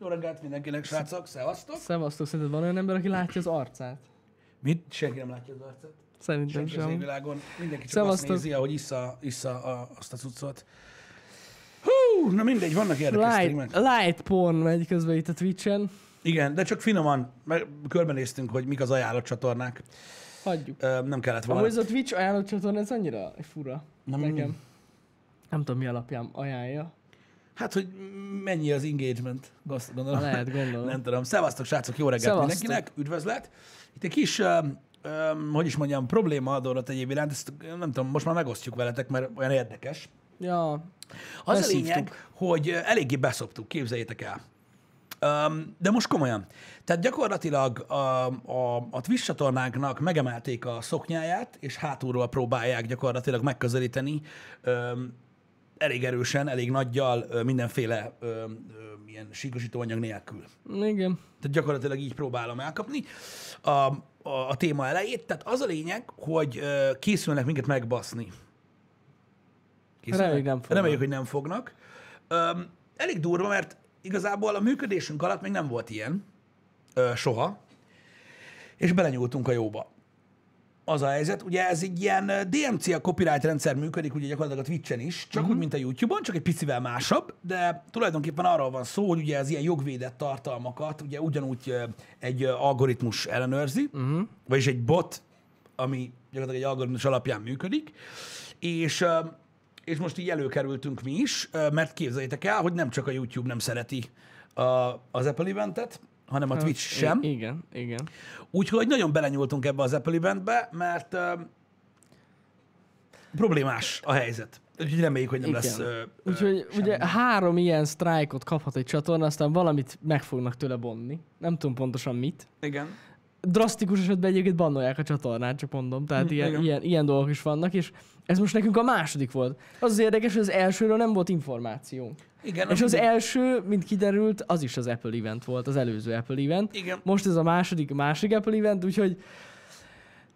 Jó reggelt mindenkinek, srácok, szevasztok! Szevasztok, szerinted van olyan ember, aki látja az arcát? Mit? Senki nem látja az arcot. Szerintem Senki az sem. égvilágon. Mindenki csak Szevasztok. azt nézi, ahogy issza, issza a, azt a cuccot. Hú, na mindegy, vannak érdekes streamek. Light, light porn megy közben itt a Twitch-en. Igen, de csak finoman, mert körbenéztünk, hogy mik az ajánlott csatornák. Hagyjuk. Ö, nem kellett volna. Amúgy ez a Twitch ajánlott csatorna, ez annyira fura Nem- nekem. Nem tudom, mi alapján ajánlja. Hát, hogy mennyi az engagement, gondolom. Lehet, gondolom. Nem tudom. Szevasztok, srácok, jó reggelt Szevasztok. mindenkinek, üdvözlet. Itt egy kis, öm, öm, hogy is mondjam, probléma adódott egyéb iránt, ezt nem tudom, most már megosztjuk veletek, mert olyan érdekes. Ja, Az a lényeg, hogy eléggé beszoptuk, képzeljétek el. Um, de most komolyan. Tehát gyakorlatilag a, a, a Twitch csatornánknak megemelték a szoknyáját, és hátulról próbálják gyakorlatilag megközelíteni um, elég erősen, elég nagyjal, ö, mindenféle ö, ö, ilyen síkosítóanyag nélkül. igen. Tehát gyakorlatilag így próbálom elkapni a, a, a téma elejét. Tehát az a lényeg, hogy ö, készülnek minket megbaszni. Reméljük nem fognak. Reméljük, hogy nem fognak. Öm, elég durva, mert igazából a működésünk alatt még nem volt ilyen. Ö, soha. És belenyúltunk a jóba. Az a helyzet, ugye ez egy ilyen DMC a copyright rendszer működik, ugye gyakorlatilag a Twitch-en is, csak uh-huh. úgy, mint a YouTube-on, csak egy picivel másabb, de tulajdonképpen arról van szó, hogy ugye az ilyen jogvédett tartalmakat ugye ugyanúgy egy algoritmus ellenőrzi, uh-huh. vagyis egy bot, ami gyakorlatilag egy algoritmus alapján működik, és és most így előkerültünk mi is, mert képzeljétek el, hogy nem csak a YouTube nem szereti az Apple eventet, hanem a Twitch sem. I- igen, igen. Úgyhogy nagyon belenyúltunk ebbe az Apple eventbe, mert uh, problémás a helyzet. Úgyhogy reméljük, hogy nem Igen. lesz uh, Úgyhogy ugye három ilyen sztrájkot kaphat egy csatorna, aztán valamit meg fognak tőle bonni. Nem tudom pontosan mit. Igen. Drasztikus esetben egyébként bannolják a csatornát, csak mondom. Tehát Hm, ilyen, ilyen, ilyen dolgok is vannak, és ez most nekünk a második volt. Az az érdekes, hogy az elsőről nem volt információ. Igen, És az igen. első, mint kiderült, az is az Apple event volt, az előző Apple event. Igen. Most ez a második, másik Apple event, úgyhogy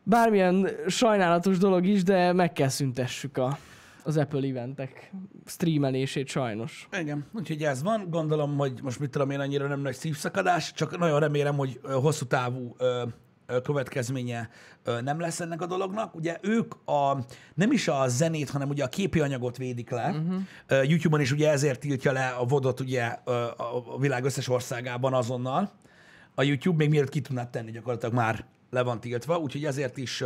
bármilyen sajnálatos dolog is, de meg kell szüntessük a, az Apple eventek streamelését sajnos. Igen, úgyhogy ez van. Gondolom, hogy most mit tudom én, annyira nem nagy szívszakadás, csak nagyon remélem, hogy hosszú távú következménye nem lesz ennek a dolognak. Ugye ők a, nem is a zenét, hanem ugye a képi anyagot védik le. Uh-huh. YouTube-on is ugye ezért tiltja le a vodot ugye a világ összes országában azonnal. A YouTube még mielőtt ki tudnád tenni, gyakorlatilag már le van tiltva, úgyhogy ezért is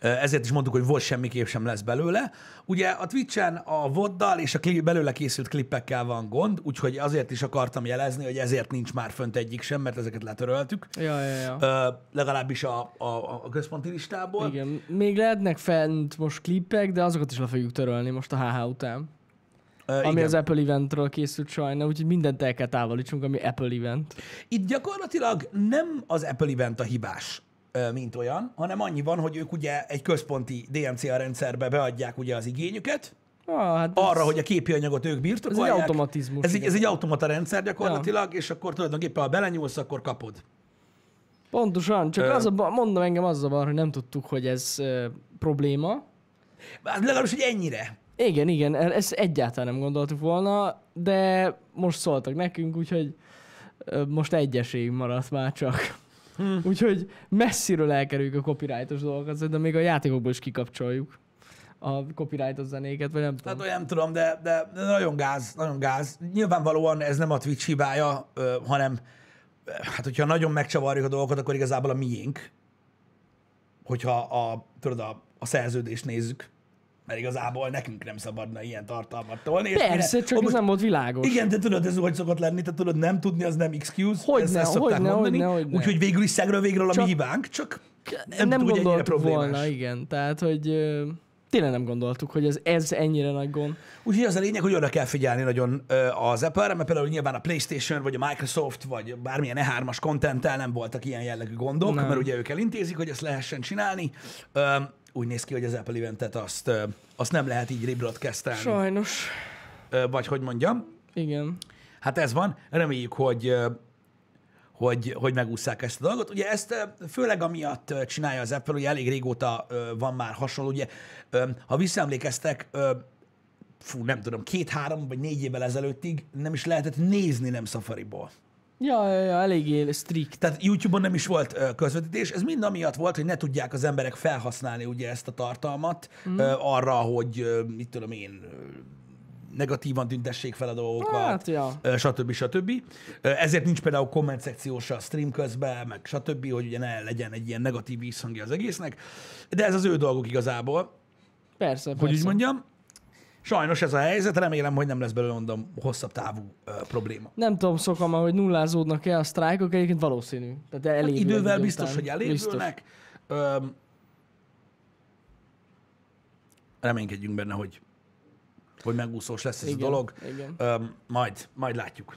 ezért is mondtuk, hogy volt semmiképp sem lesz belőle. Ugye a Twitch-en a voddal és a belőle készült klippekkel van gond, úgyhogy azért is akartam jelezni, hogy ezért nincs már fönt egyik sem, mert ezeket letöröltük. Ja, ja, ja. Ö, legalábbis a, a, a központi listából. Igen, még lehetnek fent most klippek, de azokat is le fogjuk törölni most a HH után. Ami igen. az Apple eventről készült sajna, úgyhogy mindent el kell távolítsunk, ami Apple event. Itt gyakorlatilag nem az Apple event a hibás, mint olyan, hanem annyi van, hogy ők ugye egy központi DMCA rendszerbe beadják ugye az igényüket, Ah, hát arra, hogy a képi anyagot ők birtokolják. Ez egy automatizmus, Ez egy, ez egy automata rendszer gyakorlatilag, és akkor tulajdonképpen, ha belenyúlsz, akkor kapod. Pontosan, csak Ö- az a mondom engem az a bar, hogy nem tudtuk, hogy ez ö, probléma. Hát legalábbis, hogy ennyire. Igen, igen, e- ezt egyáltalán nem gondoltuk volna, de most szóltak nekünk, úgyhogy ö, most egy esélyünk maradt már csak. Hm. Úgyhogy messziről elkerüljük a copyrightos dolgokat, de még a játékokból is kikapcsoljuk a copyrightos zenéket, vagy nem tudom. Hát nem tudom, de, de, nagyon gáz, nagyon gáz. Nyilvánvalóan ez nem a Twitch hibája, hanem hát hogyha nagyon megcsavarjuk a dolgokat, akkor igazából a miénk. Hogyha a, tudod, a, a szerződést nézzük. Mert igazából nekünk nem szabadna ilyen tartalmat tolni. és Persze, mire- csak Ó, ez nem volt világos. Igen, de tudod, ez hogy szokott lenni, te tudod, nem tudni, az nem excuse. Hogyne, ezt, ezt szokták hogyne, mondani. Úgyhogy végül is szegről végről a mi Csak- hibánk, csak nem, nem hogy ennyire gondoltuk volna, igen. Tehát, hogy ö, tényleg nem gondoltuk, hogy ez, ez ennyire nagy gond. Úgyhogy az a lényeg, hogy oda kell figyelni nagyon az Apple-re, mert például nyilván a PlayStation, vagy a Microsoft, vagy bármilyen E3-as contenttel nem voltak ilyen jellegű gondok, Nem. mert ugye ők elintézik, hogy ezt lehessen csinálni. Ö, úgy néz ki, hogy az Apple eventet azt, azt nem lehet így rebroadcastelni. Sajnos. Vagy hogy mondjam. Igen. Hát ez van. Reméljük, hogy hogy, hogy megúszszák ezt a dolgot. Ugye ezt főleg amiatt csinálja az Apple, hogy elég régóta van már hasonló. Ugye, ha visszaemlékeztek, fú, nem tudom, két-három vagy négy évvel ezelőttig nem is lehetett nézni nem Safari-ból. Ja, ja, ja, eléggé strict. Tehát YouTube-on nem is volt ö, közvetítés, ez mind amiatt volt, hogy ne tudják az emberek felhasználni ugye ezt a tartalmat mm. ö, arra, hogy ö, mit tudom én, ö, negatívan tüntessék fel a dolgokat, Hát, ja. ö, stb. stb. Ö, Ezért nincs például komment szekciós a stream közben, meg stb., hogy ugye ne legyen egy ilyen negatív vízhangja az egésznek. De ez az ő dolguk igazából, Persze, hogy úgy mondjam. Sajnos ez a helyzet, remélem, hogy nem lesz belőle, mondom, hosszabb távú ö, probléma. Nem tudom, szokam, hogy nullázódnak el a sztrájkok, egyébként valószínű. Tehát Hát idővel idő biztos, után. hogy elévülnek. Öm, reménykedjünk benne, hogy, hogy megúszós lesz ez Igen, a dolog. igen. Öm, majd, majd látjuk.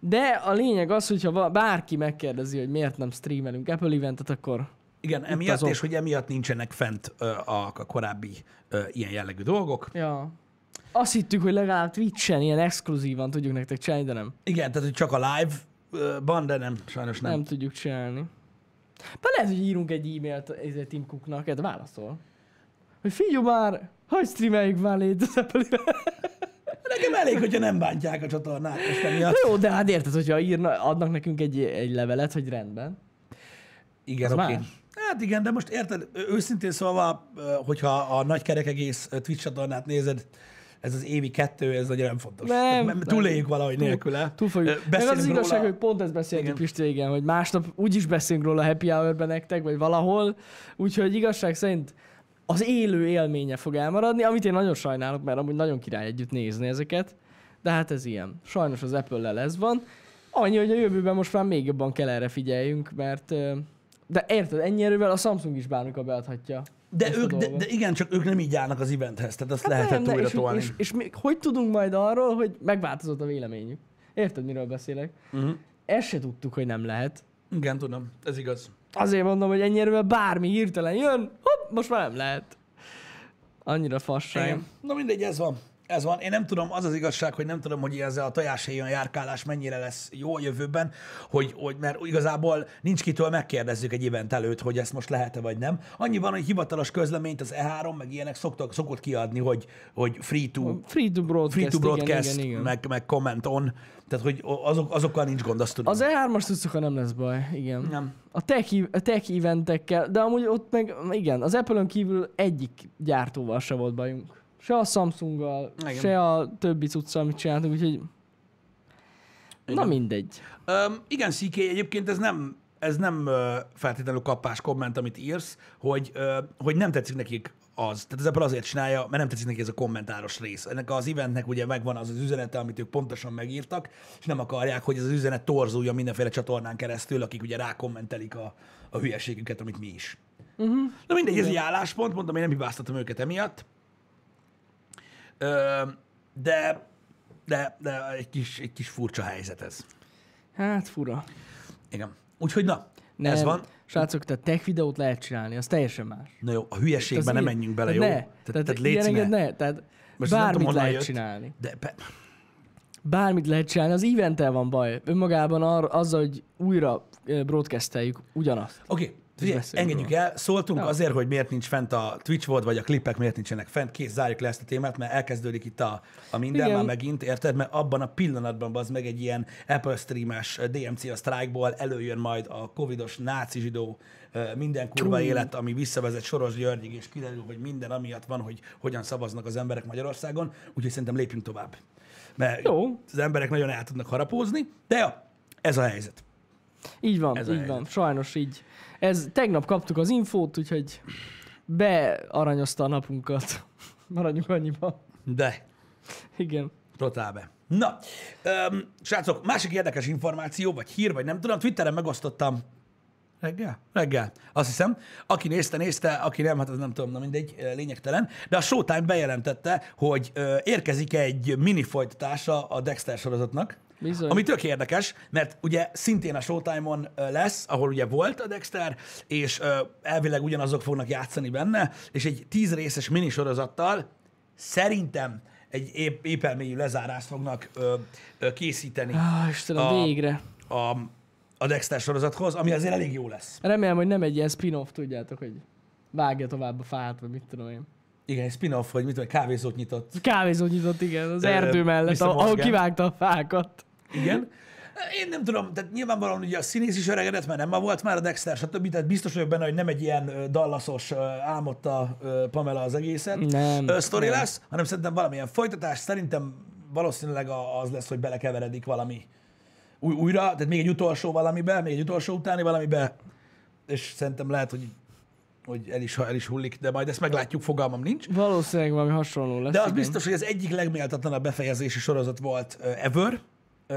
De a lényeg az, hogyha bárki megkérdezi, hogy miért nem streamelünk Apple eventet, akkor Igen, emiatt, és hogy emiatt nincsenek fent ö, a, a korábbi ö, ilyen jellegű dolgok. ja. Azt hittük, hogy legalább Twitch-en ilyen exkluzívan tudjuk nektek csinálni, de nem. Igen, tehát hogy csak a live-ban, de nem, sajnos nem. Nem, tudjuk csinálni. De lehet, hogy írunk egy e-mailt ezért Tim Cooknak, ez válaszol. Hogy figyelj már, hogy streameljük már légy az Apple Nekem elég, hogyha nem bántják a csatornát most emiatt. Jó, de hát érted, hogyha írna, adnak nekünk egy, egy levelet, hogy rendben. Igen, oké. Okay. más. Hát igen, de most érted, őszintén szólva, hogyha a nagy kerek egész Twitch csatornát nézed, ez az évi kettő, ez nagyon nem fontos. Nem, nem. Túléljük valahogy nélküle. Túl fogjuk. Meg az, az igazság, róla. hogy pont ezt beszéltük Igen. Pisti, igen, hogy másnap úgyis beszélünk róla happy hour nektek, vagy valahol. Úgyhogy igazság szerint az élő élménye fog elmaradni, amit én nagyon sajnálok, mert amúgy nagyon király együtt nézni ezeket. De hát ez ilyen. Sajnos az Apple-lel ez van. Annyi, hogy a jövőben most már még jobban kell erre figyeljünk, mert de érted, ennyi erővel a Samsung is bármikor beadhatja. De, ők, de, de igen, csak ők nem így állnak az eventhez, tehát azt hát lehetett Nem, ne, újra és, tolni. és, és, még hogy tudunk majd arról, hogy megváltozott a véleményük? Érted, miről beszélek? Uh-huh. Ezt se tudtuk, hogy nem lehet. Igen, tudom, ez igaz. Azért mondom, hogy ennyire bármi hirtelen jön, hopp, most már nem lehet. Annyira fasság. Na mindegy, ez van. Ez van. Én nem tudom, az az igazság, hogy nem tudom, hogy ezzel a tojáshelyen járkálás mennyire lesz jó a jövőben, hogy, hogy mert igazából nincs kitől megkérdezzük egy event előtt, hogy ezt most lehet-e vagy nem. Annyi van, hogy hivatalos közleményt az E3, meg ilyenek szoktak, szokott kiadni, hogy, hogy free to, Free to broadcast, free to broadcast, igen, igen, igen. Meg, meg comment on, tehát hogy azok, azokkal nincs gond, azt tudom. Az E3-as tudszokkal nem lesz baj, igen. Nem. A tech, a tech eventekkel, de amúgy ott meg, igen, az Apple-ön kívül egyik gyártóval se volt bajunk. Se a Samsunggal, Igen. se a többi cuccal, amit csináltunk, úgyhogy... Na Igen. mindegy. Um, igen, CK, egyébként ez nem, ez nem uh, feltétlenül kapás komment, amit írsz, hogy, uh, hogy nem tetszik nekik az. Tehát ez ebből azért csinálja, mert nem tetszik neki ez a kommentáros rész. Ennek az eventnek ugye megvan az az üzenete, amit ők pontosan megírtak, és nem akarják, hogy ez az üzenet torzuljon mindenféle csatornán keresztül, akik ugye rákommentelik a, a hülyeségüket, amit mi is. Uh-huh. Na mindegy, ez egy álláspont, mondom, én nem hibáztatom őket emiatt. De, de, de egy kis, egy kis furcsa helyzet ez. Hát fura. Igen. Úgyhogy na, Nem, ez van. Srácok, tehát tech videót lehet csinálni, az teljesen más. Na jó, a hülyeségbe Az ne ilyen- menjünk bele, jó? Ne. Tehát, Tehát, tehát légy ne. ne. Tehát Most nem bármit lehet jött. csinálni. De be, Bármit lehet csinálni, az eventtel van baj. Önmagában ar- azzal, hogy újra broadcasteljük ugyanazt. Oké, okay. Figyelj, engedjük el. Szóltunk Ja. azért, hogy miért nincs fent a Twitch volt, vagy a klipek miért nincsenek fent. Kész, zárjuk le ezt a témát, mert elkezdődik itt a, a minden Igen. már megint, érted? Mert abban a pillanatban az meg egy ilyen Apple streames DMC a strike-ból előjön majd a covidos náci zsidó minden kurva élet, ami visszavezet Soros Györgyig, és kiderül, hogy minden amiatt van, hogy hogyan szavaznak az emberek Magyarországon. Úgyhogy szerintem lépjünk tovább. Mert Jó. az emberek nagyon el tudnak harapózni, de ja, ez a helyzet. Így van, Ez így helyzet. van. Sajnos így. Ez, tegnap kaptuk az infót, úgyhogy bearanyozta a napunkat. Maradjunk annyiba. De Igen. Totál be. Na, öm, srácok, másik érdekes információ, vagy hír, vagy nem tudom, Twitteren megosztottam reggel? Reggel. Azt hiszem. Aki nézte, nézte, aki nem, hát az nem tudom, na mindegy, lényegtelen. De a Showtime bejelentette, hogy ö, érkezik egy mini folytatása a Dexter sorozatnak. Bizony. Ami tök érdekes, mert ugye szintén a Showtime-on lesz, ahol ugye volt a Dexter, és elvileg ugyanazok fognak játszani benne, és egy tíz részes minisorozattal szerintem egy épp, épp elmélyű lezárást fognak ö, ö, készíteni Ah, Istenem, A- végre. a, a Dexter sorozathoz, ami azért elég jó lesz. Remélem, hogy nem egy ilyen spin-off, tudjátok, hogy vágja tovább a fát, vagy mit tudom én. Igen, spin-off, vagy mit tudom, kávézót nyitott. Kávézót nyitott, igen, az erdő mellett, Mr. ahol kivágta a fákat. Igen. Én nem tudom, tehát nyilvánvalóan ugye a színész is öregedett, mert nem ma volt már a Dexter, stb. Tehát biztos vagyok benne, hogy nem egy ilyen ö, álmodta Pamela az egészet Nem, sztori nem. lesz, hanem szerintem valamilyen folytatás. Szerintem valószínűleg a- az lesz, hogy belekeveredik valami új, újra, tehát még egy utolsó valamibe, még egy utolsó utáni valamibe, és szerintem lehet, hogy, hogy el, is, el is hullik, de majd ezt meglátjuk, fogalmam nincs. Valószínűleg valami hasonló lesz. De az igen. biztos, hogy az egyik legméltatlanabb befejezési sorozat volt ever,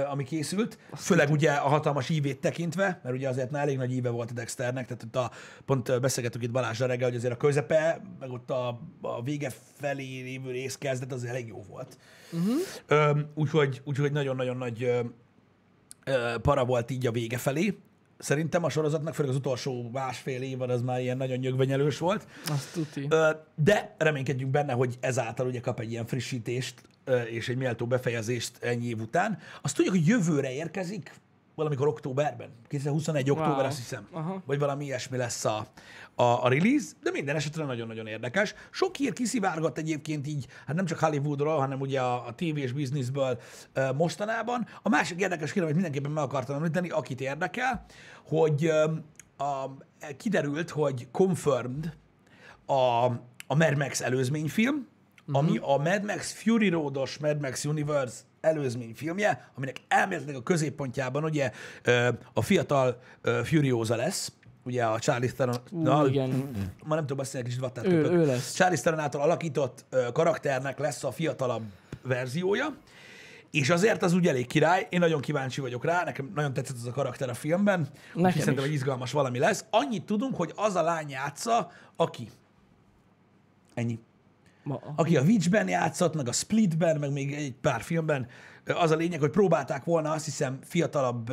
ami készült. Főleg ugye a hatalmas ívét tekintve, mert ugye azért már elég nagy íve volt a Dexternek, tehát ott a, pont beszélgettük itt Balázsra reggel, hogy azért a közepe, meg ott a, a vége felé lévő rész kezdet, az elég jó volt. Uh-huh. Úgyhogy, úgyhogy nagyon-nagyon nagy para volt így a vége felé. Szerintem a sorozatnak, főleg az utolsó másfél évad az már ilyen nagyon nyögvenyelős volt. Azt tuti. De reménykedjünk benne, hogy ezáltal ugye kap egy ilyen frissítést és egy méltó befejezést ennyi év után. Azt tudjuk, hogy jövőre érkezik, valamikor októberben, 2021. Wow. október, azt hiszem. Aha. Vagy valami ilyesmi lesz a, a, a release, de minden esetre nagyon-nagyon érdekes. Sok hír kiszivárgott egyébként így, hát nem csak Hollywoodról, hanem ugye a, a tévés bizniszből ö, mostanában. A másik érdekes hír, amit mindenképpen meg akartam említeni, akit érdekel, hogy ö, a, kiderült, hogy confirmed, a, a Mad Max előzményfilm, uh-huh. ami a Mad Max Fury Road-os Mad Max Universe előzményfilmje, aminek elméletileg a középpontjában ugye a fiatal Furiosa lesz, ugye a Charlie Theron, Ú, igen. ma nem tudom beszélni, kicsit vattát Ő- ő lesz. Charlie Theron által alakított karakternek lesz a fiatalabb verziója, és azért az úgy elég király, én nagyon kíváncsi vagyok rá, nekem nagyon tetszett az a karakter a filmben, úgyhogy szerintem egy izgalmas valami lesz. Annyit tudunk, hogy az a lány játsza, aki. Ennyi. Ma, Aki a Witchben játszott, meg a Splitben, meg még egy pár filmben, az a lényeg, hogy próbálták volna azt hiszem fiatalabb,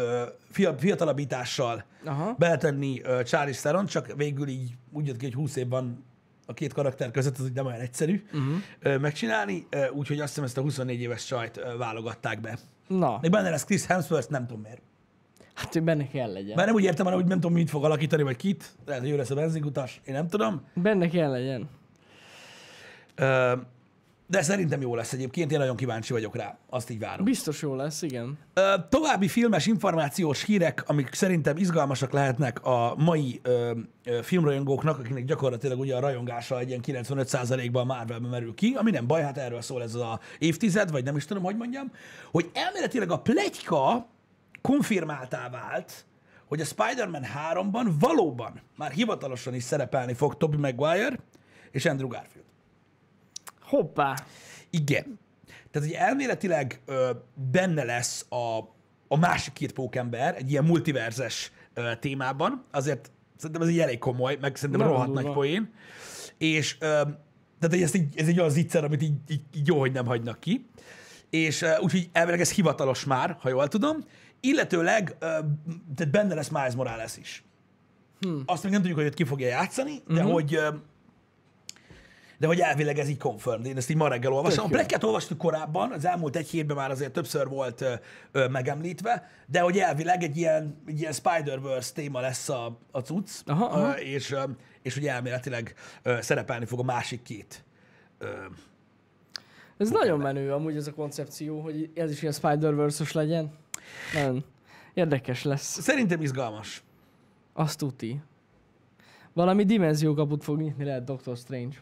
fiatalabbítással Aha. beletenni ö, Charlize Theron, csak végül így úgy jött ki, hogy 20 év van a két karakter között, az úgy nem olyan egyszerű uh-huh. megcsinálni, úgyhogy azt hiszem ezt a 24 éves csajt ö, válogatták be. Na, Még benne lesz Chris Hemsworth, nem tudom miért. hát ő benne kell legyen. Már nem úgy értem, hanem hogy nem tudom, mit fog alakítani, vagy kit. Lehet, hogy ő lesz a benzinkutas, én nem tudom. Benne kell legyen. De szerintem jó lesz egyébként, én nagyon kíváncsi vagyok rá. Azt így várom. Biztos jó lesz, igen. További filmes információs hírek, amik szerintem izgalmasak lehetnek a mai filmrajongóknak, akinek gyakorlatilag ugye a rajongása egy ilyen 95%-ban a Marvelben merül ki, ami nem baj, hát erről szól ez az a évtized, vagy nem is tudom, hogy mondjam, hogy elméletileg a pletyka konfirmáltá vált, hogy a Spider-Man 3-ban valóban már hivatalosan is szerepelni fog Tobey Maguire és Andrew Garfield. Hoppá. Igen. Tehát, hogy elméletileg ö, benne lesz a, a másik két pókember egy ilyen multiverzes ö, témában, azért szerintem ez egy elég komoly, meg szerintem rohadt nagy poén, és ö, tehát ez, egy, ez egy olyan zicser, amit így, így, így jó, hogy nem hagynak ki, és úgyhogy elvileg ez hivatalos már, ha jól tudom, illetőleg ö, tehát benne lesz Miles Morales is. Hmm. Azt még nem tudjuk, hogy őt ki fogja játszani, de Mhm. hogy ö, de hogy elvileg ez így confirmed. Én ezt így ma reggel olvastam. A plekket olvastuk korábban, az elmúlt egy hétben már azért többször volt ö, ö, megemlítve, de hogy elvileg egy ilyen, egy ilyen Spider-Verse téma lesz a, a cucc, Aha, aha. Ö, és, ö, és hogy elméletileg ö, szerepelni fog a másik két. Ö, Ez nagyon menő amúgy ez a koncepció, hogy ez is ilyen Spider-Verse-os legyen. Nagyon érdekes lesz. szerintem izgalmas. Azt tuti. Valami dimenziókaput fog nyitni lehet Doctor Strange.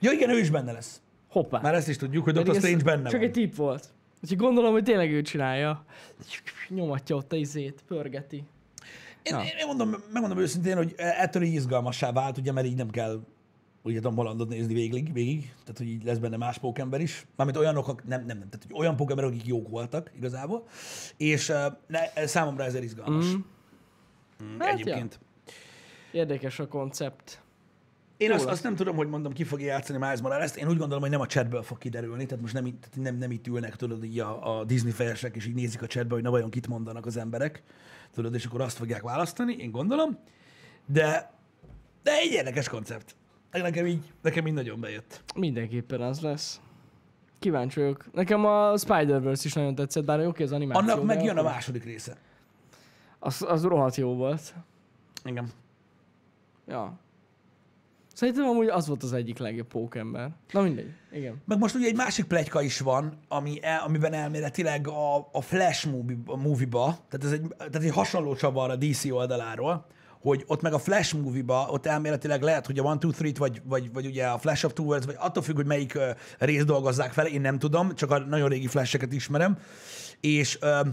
Ja igen, ő is benne lesz. Hoppá. Már ezt is tudjuk, hogy ez Strange benne Csak van. egy tipp volt. Úgyhogy gondolom, hogy tényleg ő csinálja. Nyomatja ott a izét, pörgeti. Én, Ja. én mondom, megmondom őszintén, hogy ettől így izgalmassá vált, ugye, mert így nem kell ugye Tom Hollandot nézni végig, végig, tehát hogy így lesz benne más pókember is, mármint olyanok, nem, nem, nem, tehát hogy olyan pókemberek, akik jók voltak igazából, és uh, ne, számomra ezért izgalmas. Mm. Mm, Hát egyébként. Érdekes a koncept. Én azt, azt nem tudom, hogy mondom, ki fogja játszani Miles morales Én úgy gondolom, hogy nem a chatből fog kiderülni, tehát most nem, itt- tehát nem, nem itt ülnek, tudod, így a, a Disney fejesek, és így nézik a chatbe, hogy na vajon kit mondanak az emberek, tudod, és akkor azt fogják választani, én gondolom. De, de egy érdekes koncept. Nekem így, nekem így nagyon bejött. Mindenképpen az lesz. Kíváncsi vagyok. Nekem a Spider-Verse is nagyon tetszett, bár oké, az animáció. Annak megjön a akkor- második része. Az, az rohadt jó volt. Igen. Ja. Szerintem amúgy az volt az egyik legjobb pókember. Na mindegy, igen. Meg most ugye egy másik plegyka is van, ami el, amiben elméletileg a, a Flash movie, movie-ba, tehát ez egy, tehát egy hasonló csavar a DC oldaláról, hogy ott meg a Flash movie-ba, ott elméletileg lehet, hogy a 1, 2, 3 vagy, vagy, vagy ugye a Flash of Two Worlds, vagy attól függ, hogy melyik uh, részt dolgozzák fel, én nem tudom, csak a nagyon régi Flasheket ismerem, és uh,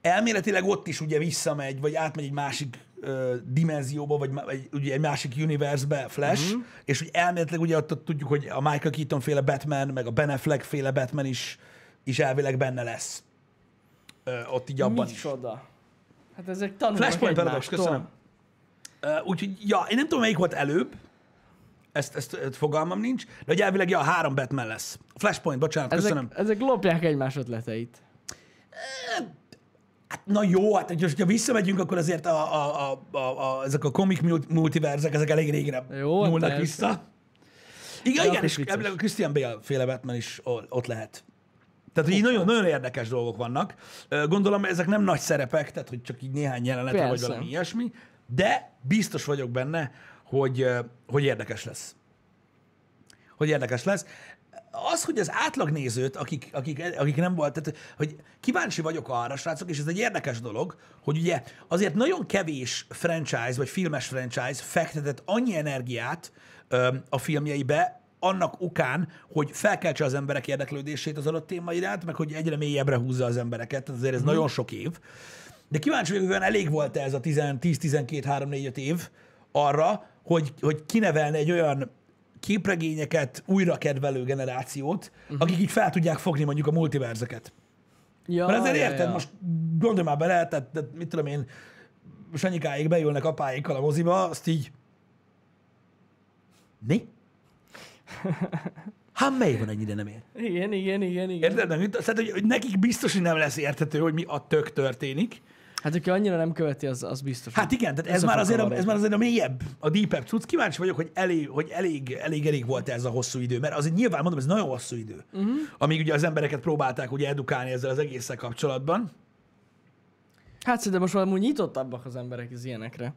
elméletileg ott is ugye visszamegy, vagy átmegy egy másik ö, dimenzióba, vagy egy, ugye egy másik universbe Flash, uh-huh. és hogy elméletileg ugye ott, tudjuk, hogy a Michael Keaton féle Batman, meg a Ben Affleck féle Batman is, is elvileg benne lesz. Ö, ott így abban is. Micsoda? Hát ezek tanulnak Flashpoint Paradox, köszönöm. Ö, úgyhogy, ja, én nem tudom, melyik volt előbb, ezt, ezt, ezt fogalmam nincs, de hogy elvileg, ja, három Batman lesz. Flashpoint, bocsánat, köszönöm. Ezek, ezek lopják egymás ötleteit. Hát, na jó, hát hogy most, ha visszamegyünk, akkor azért a, a, a, a, a, ezek a komik mul- multiverzek, ezek elég régre Jó, nyúlnak persze. vissza. Igen, De igen, és elvileg a Christian Bale féle Batman is ott lehet. Tehát, hogy így nagyon, nagyon érdekes dolgok vannak. Gondolom, ezek nem nagy szerepek, tehát, hogy csak így néhány jelenetre, vagy valami ilyesmi, de biztos vagyok benne, hogy, hogy érdekes lesz. Hogy érdekes lesz. Az, hogy az átlagnézőt, akik, akik, akik nem volt, tehát, hogy kíváncsi vagyok arra, srácok, és ez egy érdekes dolog, hogy ugye azért nagyon kevés franchise, vagy filmes franchise fektetett annyi energiát ö, a filmjeibe, annak okán, hogy felkeltse az emberek érdeklődését az adott téma iránt, meg hogy egyre mélyebbre húzza az embereket, tehát azért ez nagyon sok év. De kíváncsi vagyok, hogy elég volt ez a 10-12-3-4-5 év arra, hogy, hogy kinevelne egy olyan képregényeket újra kedvelő generációt, uh-huh. akik így fel tudják fogni mondjuk a multiverzeket. Ja, Mert azért ja, érted, ja. most gondolj már bele, tehát, tehát mit tudom én, Sanyikáig beülnek apáikkal a moziba, azt így... Mi? Hát mely van ennyire nem ér? Igen, igen, igen, igen. Érted? Nem? Tehát, hogy, hogy nekik biztos, hogy nem lesz érthető, hogy mi a tök történik. Hát aki annyira nem követi, az, az biztos. Hát igen, tehát ez már, azért, a- ez már azért a mélyebb, a deepebb cucc. Kíváncsi vagyok, hogy elég, hogy elég, elég, elég volt ez a hosszú idő, mert azért nyilván mondom, ez nagyon hosszú idő. Uh-huh. Amíg ugye az embereket próbálták ugye edukálni ezzel az egésszel kapcsolatban. Hát szerintem most valami nyitottabbak az emberek az ilyenekre.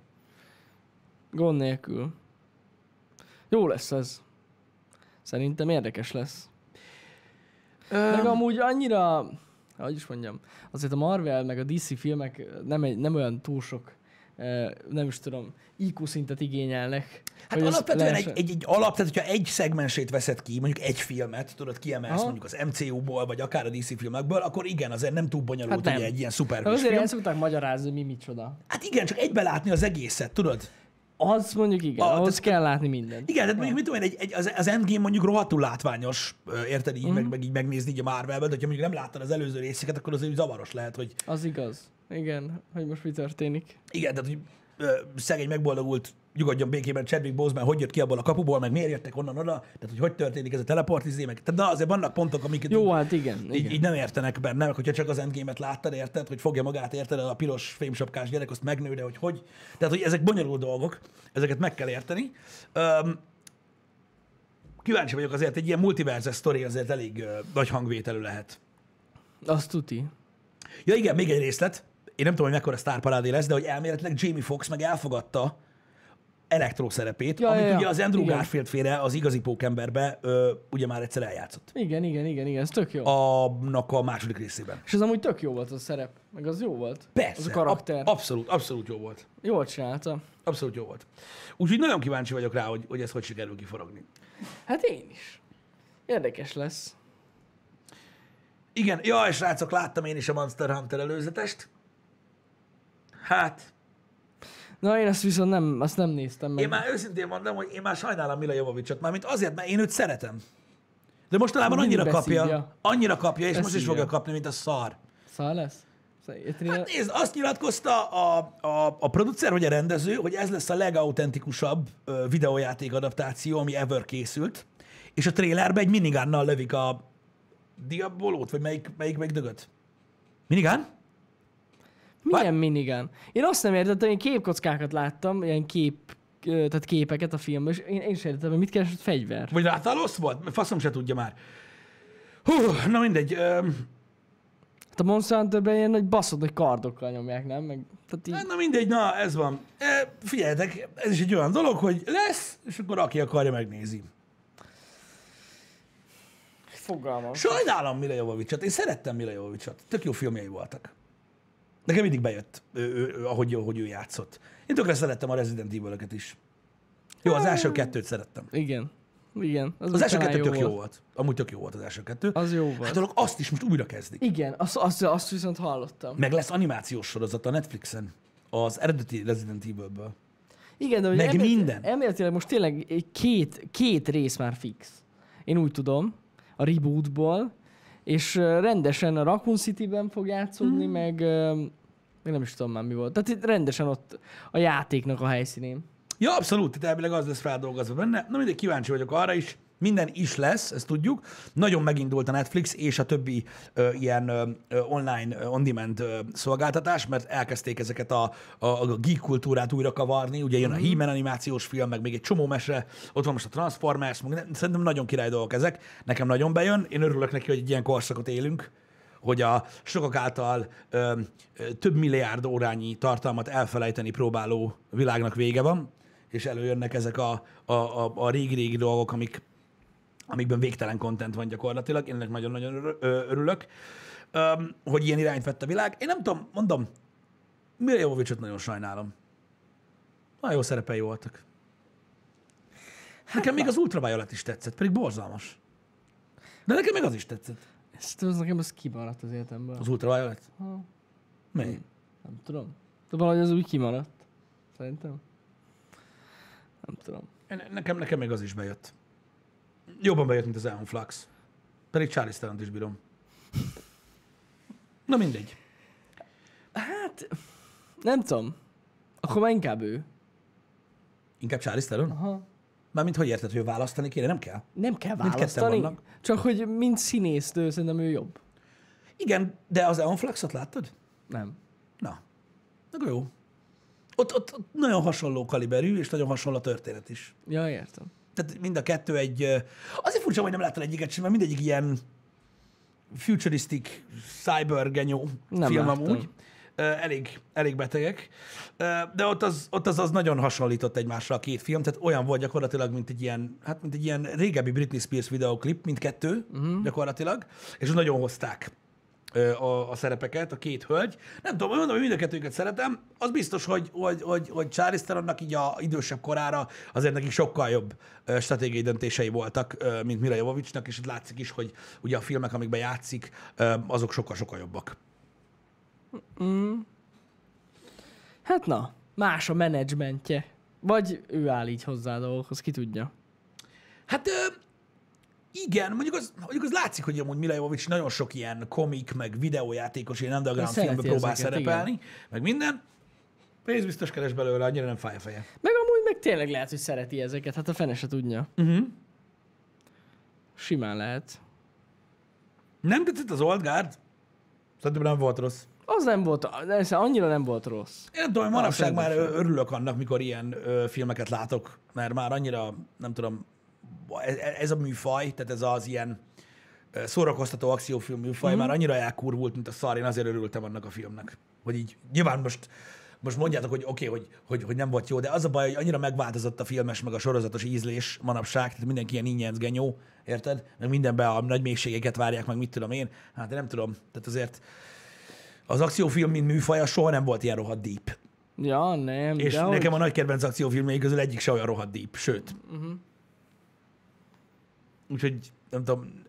Gond nélkül. Jó lesz ez. Szerintem érdekes lesz. Meg amúgy annyira, hogy is mondjam, azért a Marvel meg a DC filmek nem, egy, nem olyan túl sok, nem is tudom, IQ szintet igényelnek. Hát alapvetően egy, lehessen- egy, egy alap, tehát hogyha egy szegmensét veszed ki, mondjuk egy filmet, tudod, kiemelsz Aha. mondjuk az MCU-ból, vagy akár a DC filmekből, akkor igen, azért nem túl bonyolult, Hát nem. ugye egy ilyen szuperhős Azért film. szokták magyarázni, mi micsoda. Hát igen, csak egybe látni az egészet, tudod? Az mondjuk igen, A- ahhoz tehát- kell látni mindent. Igen, tehát mondjuk mit tudom én, egy, egy, az, az Endgame mondjuk rohadtul látványos, érted így, Mhm. meg, meg így megnézni így a Marvelben, de ha mondjuk nem láttad az előző részeket, akkor azért zavaros lehet, hogy Az igaz. Igen, hogy most mi történik. igen, tehát hogy ö, szegény megboldogult, nyugodjon békében Chadwick Boseman, hogy jött ki abból a kapuból, meg miért jöttek onnan oda, tehát hogy hogy történik ez a teleport izé, meg, tehát na, azért vannak pontok, amiket Jó, hát igen. így, igen. így, nem értenek benne, meg hogyha csak az Endgame-et láttad, érted, hogy fogja magát, érted, a piros fémsapkás gyerek, azt megnő, de hogy hogy. Tehát, hogy ezek bonyolult dolgok, ezeket meg kell érteni. Öm, kíváncsi vagyok azért, egy ilyen multiverse sztori azért elég ö, nagy hangvételű lehet. Azt tuti. Ja igen, még egy részlet. Én nem tudom, hogy mekkora sztárparádé lesz, de hogy elméletileg Jamie Foxx meg elfogadta Elektro szerepét, Ja, amit ja, ugye az Andrew Igen. Garfield féle, az igazi pókemberbe ö, ugye már egyszer eljátszott. Igen, igen, igen, igen, ez tök jó. Annak a második részében. És ez amúgy tök jó volt az a szerep. Meg az jó volt. Persze. Az a karakter. Ab- abszolút, abszolút jó volt. Jól csinálta. Abszolút jó volt. Úgyhogy nagyon kíváncsi vagyok rá, hogy, hogy ez hogy sikerül kiforogni. Hát én is. Érdekes lesz. Igen, ja, és srácok, láttam én is a Monster Hunter előzetest. Hát, Na én azt viszont nem, azt nem néztem meg. én már őszintén mondom, hogy én már sajnálom Mila Jovovicsot, mármint azért, mert én őt szeretem. De mostanában Mindig annyira kapja, annyira kapja, és most is fogja kapni, mint a szar. Szar lesz? Hát nézd, azt nyilatkozta a, a, a producer, vagy a rendező, hogy ez lesz a legautentikusabb videójáték adaptáció, ami ever készült, és a trailerben egy minigánnal lövik a Diabolót, vagy melyik, melyik, dögöt? Minigán? Milyen minigán? Én azt nem értettem, én képkockákat láttam, ilyen kép, tehát képeket a filmben, és én, én sem értettem, hogy mit keresett fegyver. Vagy Rátalos volt? Faszom se tudja már. Hú, na mindegy. Öm, Hát a Monster Hunterben ilyen nagy baszott nagy kardokkal nyomják, nem? Meg, tehát így, Hát, na mindegy, na ez van. E, figyeljetek, ez is egy olyan dolog, hogy lesz, és akkor aki akarja, megnézi. fogalmam. Sajnálom Mila Jovovicsot, én szerettem Mila Jovovicsot, tök jó filmjei voltak. Nekem mindig bejött, ő, ő, ő, ahogy, ahogy ő játszott. Én tökre szerettem a Resident evil is. Jó, az első kettőt szerettem. Igen. Igen. Az első talán kettő tök jó volt. volt. Amúgy tök jó volt az első kettő. Az jó volt. Hát dolog, azt is most újra kezdik. Igen, azt, azt, azt viszont hallottam. Meg lesz animációs sorozat a Netflixen. Az eredeti Resident Evil-ből. Igen, de Meg elméletileg- minden. Elméletileg most tényleg két, két rész már fix. Én úgy tudom, a rebootból, és rendesen a Raccoon City-ben fog játszódni, Hmm. meg, ö, meg nem is tudom már mi volt. Tehát itt rendesen ott a játéknak a helyszínén. Ja, abszolút, itt elvileg az lesz feldolgozva benne. Na mindegy, kíváncsi vagyok arra is. Minden is lesz, ezt tudjuk. Nagyon megindult a Netflix és a többi ö, ilyen ö, online, on-demand ö, szolgáltatás, mert elkezdték ezeket a, a, a geek kultúrát újra kavarni. Ugye jön a He-Man animációs film, meg még egy csomó mese, ott van most a Transformers, meg szerintem nagyon király dolgok ezek. Nekem nagyon bejön. Én örülök neki, hogy egy ilyen korszakot élünk hogy a sokak által ö, ö, több milliárd órányi tartalmat elfelejteni próbáló világnak vége van, és előjönnek ezek a, a, a, a régi-régi dolgok, amik, amikben végtelen content van gyakorlatilag. Én ennek nagyon-nagyon örülök, hogy ilyen irányt vett a világ. Én nem tudom, mondom, Mire Jovovicsot nagyon sajnálom. Nagyon jó szerepei voltak. Nekem még az Ultraviolet is tetszett, pedig borzalmas. De nekem még az is tetszett. Ezt az nekem az kimaradt az életemből. Az Ultraviolet? Ha, Mi? nem tudom. De valahogy az úgy kimaradt. Szerintem. Nem tudom. Ne- Nekem, nekem még az is bejött. Jobban bejött, mint az Eon Flux. Pedig Charlie Theron-t is bírom. Na mindegy. Hát, nem tudom. Akkor már inkább ő. Inkább Charlie Theron? Aha. Mármint hogy érted, hogy választani kéne? Nem kell. Nem kell választani. Csak hogy mint színésznő szerintem ő jobb. Igen, de az Eon Fluxot láttad? Nem. Na, akkor jó. Ott, ott, ott nagyon hasonló kaliberű, és nagyon hasonló a történet is. Ja, értem. Tehát mind a kettő egy... Azért furcsa, hogy nem láttál egyiket sem, mert mindegyik ilyen futuristic, cyber genyó Nem film láttam. amúgy. Elég, elég betegek. De ott az, ott az, az nagyon hasonlított egymásra a két film, tehát olyan volt gyakorlatilag, mint egy ilyen, hát mint egy ilyen régebbi Britney Spears videoklip, mindkettő uh-huh. gyakorlatilag, és nagyon hozták a, a szerepeket, a két hölgy. Nem tudom, mondom, hogy mind a kettőket szeretem. Az biztos, hogy, hogy, hogy, hogy Charlize Theronnak így a idősebb korára azért nekik sokkal jobb stratégiai döntései voltak, mint Mila Jovovicsnak, és itt látszik is, hogy ugye a filmek, amikben játszik, azok sokkal-sokkal jobbak. Hát na, más a menedzsmentje. Vagy ő áll így hozzá a dolgokhoz, ki tudja. Hát igen, mondjuk az, mondjuk az látszik, hogy amúgy Mila Jovovich nagyon sok ilyen komik, meg videójátékos, ilyen underground filmbe próbál ezeket, szerepelni, meg minden. Pénz biztos keres belőle, annyira nem fáj a feje. Meg amúgy meg tényleg lehet, hogy szereti ezeket, hát a fene se tudja. Uh-huh. Simán lehet. Nem tetszett az Old Guard? Szerintem nem volt rossz. Az nem volt, de annyira nem volt rossz. Én tudom, manapság már örülök annak, mikor ilyen ö, filmeket látok, mert már annyira, nem tudom, ez, ez a műfaj, tehát ez az ilyen szórakoztató akciófilm műfaj, mm-hmm. már annyira elkurvult, mint a szar, én azért örültem annak a filmnek. Hogy így, nyilván most, most mondjátok, hogy oké, okay, hogy, hogy, hogy, nem volt jó, de az a baj, hogy annyira megváltozott a filmes, meg a sorozatos ízlés manapság, tehát mindenki ilyen ingyenc genyó, érted? Meg mindenben a nagy mélységeket várják, meg mit tudom én. Hát én nem tudom, tehát azért az akciófilm, mint műfaj, az soha nem volt ilyen rohadt deep. Ja, nem. És de nekem hogy... a nagy kedvenc akciófilmjeim közül egyik se olyan rohadt deep, sőt. Uh-huh. Úgyhogy nem tudom,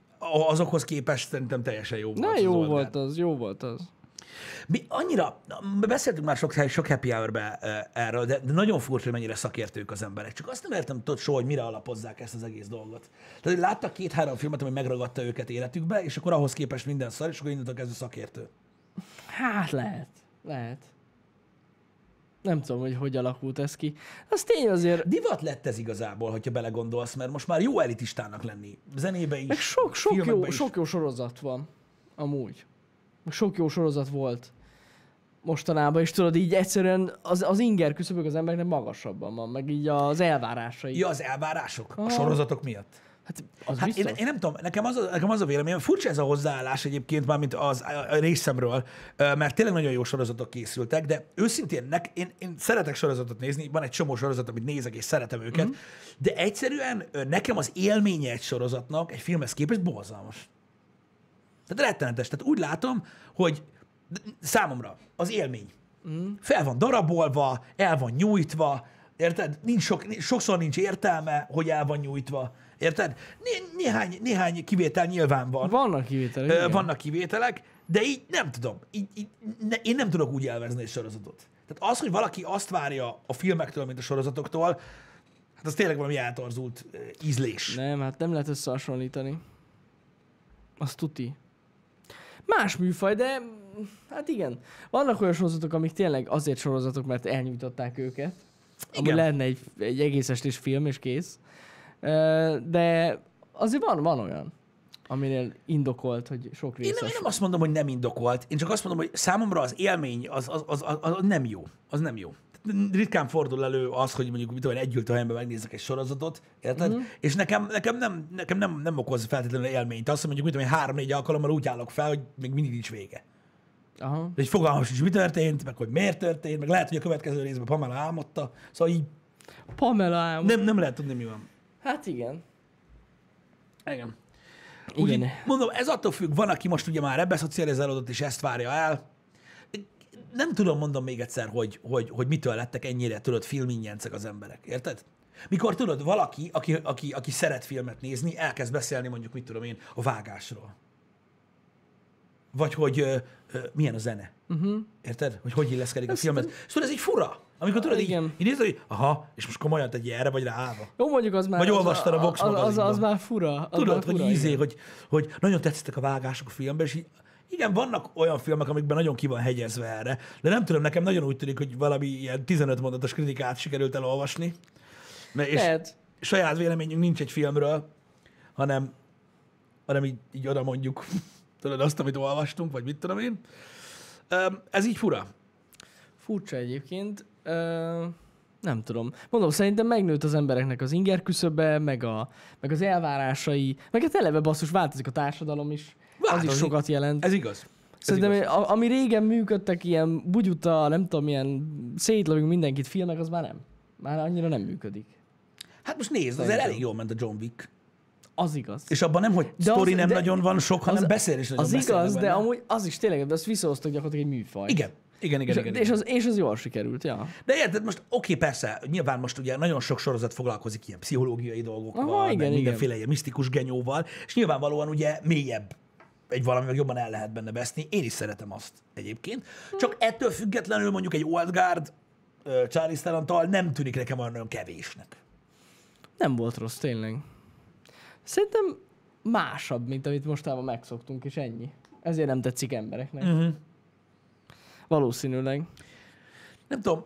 azokhoz képest szerintem teljesen jó volt. Na az jó Old volt az, jó volt az. Mi annyira, beszéltünk már sok, sok happy hour erről, de, de nagyon furcsa, hogy mennyire szakértők az emberek. Csak azt nem értem tudod soha, hogy mire alapozzák ezt az egész dolgot. Tehát, hogy láttak két-három filmet, ami megragadta őket életükbe, és akkor ahhoz képest minden szar, és akkor ez a szakértő. Hát lehet, lehet. Nem tudom, hogy hogy alakult ez ki. Az tény azért, Divat lett ez igazából, hogyha belegondolsz, mert most már jó elitistának lenni. Zenébe is, meg sok, sok, jó, is. sok jó sorozat van. Amúgy. Meg Sok jó sorozat volt mostanában, és tudod, így egyszerűen az, az inger küszöbök az embereknek magasabban van, meg így az elvárásai. Ja, az elvárások? A Aha. sorozatok miatt? Hát az Hát biztos. én, én nem tudom, nekem az, a, nekem az a véleményem, furcsa ez a hozzáállás egyébként, mármint az a, a részemről, mert tényleg nagyon jó sorozatok készültek, de őszintén nek, én, én szeretek sorozatot nézni, van egy csomó sorozat, amit nézek, és szeretem őket, mm. de egyszerűen nekem az élménye egy sorozatnak, egy filmhez képest borzalmas. Tehát rettenetes. Tehát úgy látom, hogy számomra az élmény mm. fel van darabolva, el van nyújtva, érted? Nincs sok, sokszor nincs értelme, hogy el van nyújtva. Érted? Né- néhány, néhány kivétel nyilván van. Vannak kivételek. Igen. vannak kivételek, de így nem tudom. Így, így, ne, én nem tudok úgy elvezni egy sorozatot. Tehát az, hogy valaki azt várja a filmektől, mint a sorozatoktól, hát az tényleg valami eltorzult ízlés. Nem, hát nem lehet összehasonlítani. Az tuti. Más műfaj, de hát igen. Vannak olyan sorozatok, amik tényleg azért sorozatok, mert elnyújtották őket. Ami Igen. lehetne egy, egy egész estés film, és kész. De azért van, van olyan, aminél indokolt, hogy sok Én része. nem, én nem azt mondom, hogy nem indokolt, én csak azt mondom, hogy számomra az élmény az, az, az, az, az nem jó. Az nem jó. Ritkán fordul elő az, hogy mondjuk mit tudom, én, egy helyenben megnézek egy sorozatot, érted? Mhm. Mm. És nekem, nekem, nem, nekem nem, nem okoz feltétlenül élményt. Azt, mondjuk, mit tudom, én három-négy alkalommal úgy állok fel, hogy még mindig nincs vége. Aha. Egy fogalmas is, mi történt, meg hogy miért történt, meg lehet, hogy a következő részben Pamela álmodta. Szóval így Pamela álmod. nem, nem lehet tudni, mi van. Hát igen. Igen. Igen. Úgy, mondom, ez attól függ, van, aki most ugye már ebbe szocializálódott, és ezt várja el. Nem tudom, mondom még egyszer, hogy, hogy, hogy mitől lettek ennyire, tudod, filmingyencek az emberek, érted? Mikor tudod, valaki, aki, aki, aki szeret filmet nézni, elkezd beszélni mondjuk, mit tudom én, a vágásról. Vagy hogy ö, ö, milyen a zene. Uh-huh. Érted? Hogy hogy illeszkedik a filmhez. Szóval ez így fura. Amikor tudod, így, Igen. így nézed, hogy aha, és most komolyan tegyél erre, vagy ráállva. Jó, mondjuk az már... Vagy olvastad a Vox az, az, az, már fura. Az Tudod, már hogy ízé, igen. hogy, hogy nagyon tetszettek a vágások a filmben, és így, igen, vannak olyan filmek, amikben nagyon ki van hegyezve erre, de nem tudom, nekem nagyon úgy tűnik, hogy valami ilyen 15 mondatos kritikát sikerült elolvasni, mert és Lehet. saját véleményünk nincs egy filmről, hanem, hanem így, így oda mondjuk, tudod, azt, amit olvastunk, vagy mit tudom én. Ez így fura. Furcsa egyébként. Ö, nem tudom. Mondom, szerintem megnőtt az embereknek az inger küszöbe, meg, a, meg az elvárásai, meg hát eleve basszus, változik a társadalom is. Az Változik. is sokat jelent. Ez igaz. Ez Szerintem, igaz. a, ami régen működtek, ilyen bugyuta, nem tudom, ilyen szétlövünk mindenkit filmek, az már nem. Már annyira nem működik. Hát most nézd, azért elég jól ment a John Wick. Az igaz. És abban nem, hogy De sztori az- nem de- nagyon van sok, hanem az- beszél is nagyon Az igaz, de benne. amúgy az is tényleg, de azt visszahoztak gyakorlatilag egy műfaj. Igen, igen, igen, És, igen. és, igen. az, és az jól sikerült, ja. De érted, most oké, persze, nyilván most ugye nagyon sok sorozat foglalkozik ilyen pszichológiai dolgokkal, Aha, meg igen, mindenféle ilyen misztikus genyóval, és nyilvánvalóan ugye mélyebb egy valami, meg jobban el lehet benne veszni. Én is szeretem azt egyébként. Csak ettől függetlenül mondjuk egy Old Guard theron nem tűnik nekem olyan kevésnek. Nem volt rossz, tényleg. Szerintem másabb, mint amit mostában megszoktunk, és ennyi. Ezért nem tetszik embereknek. Uh-huh. Valószínűleg. Nem tudom,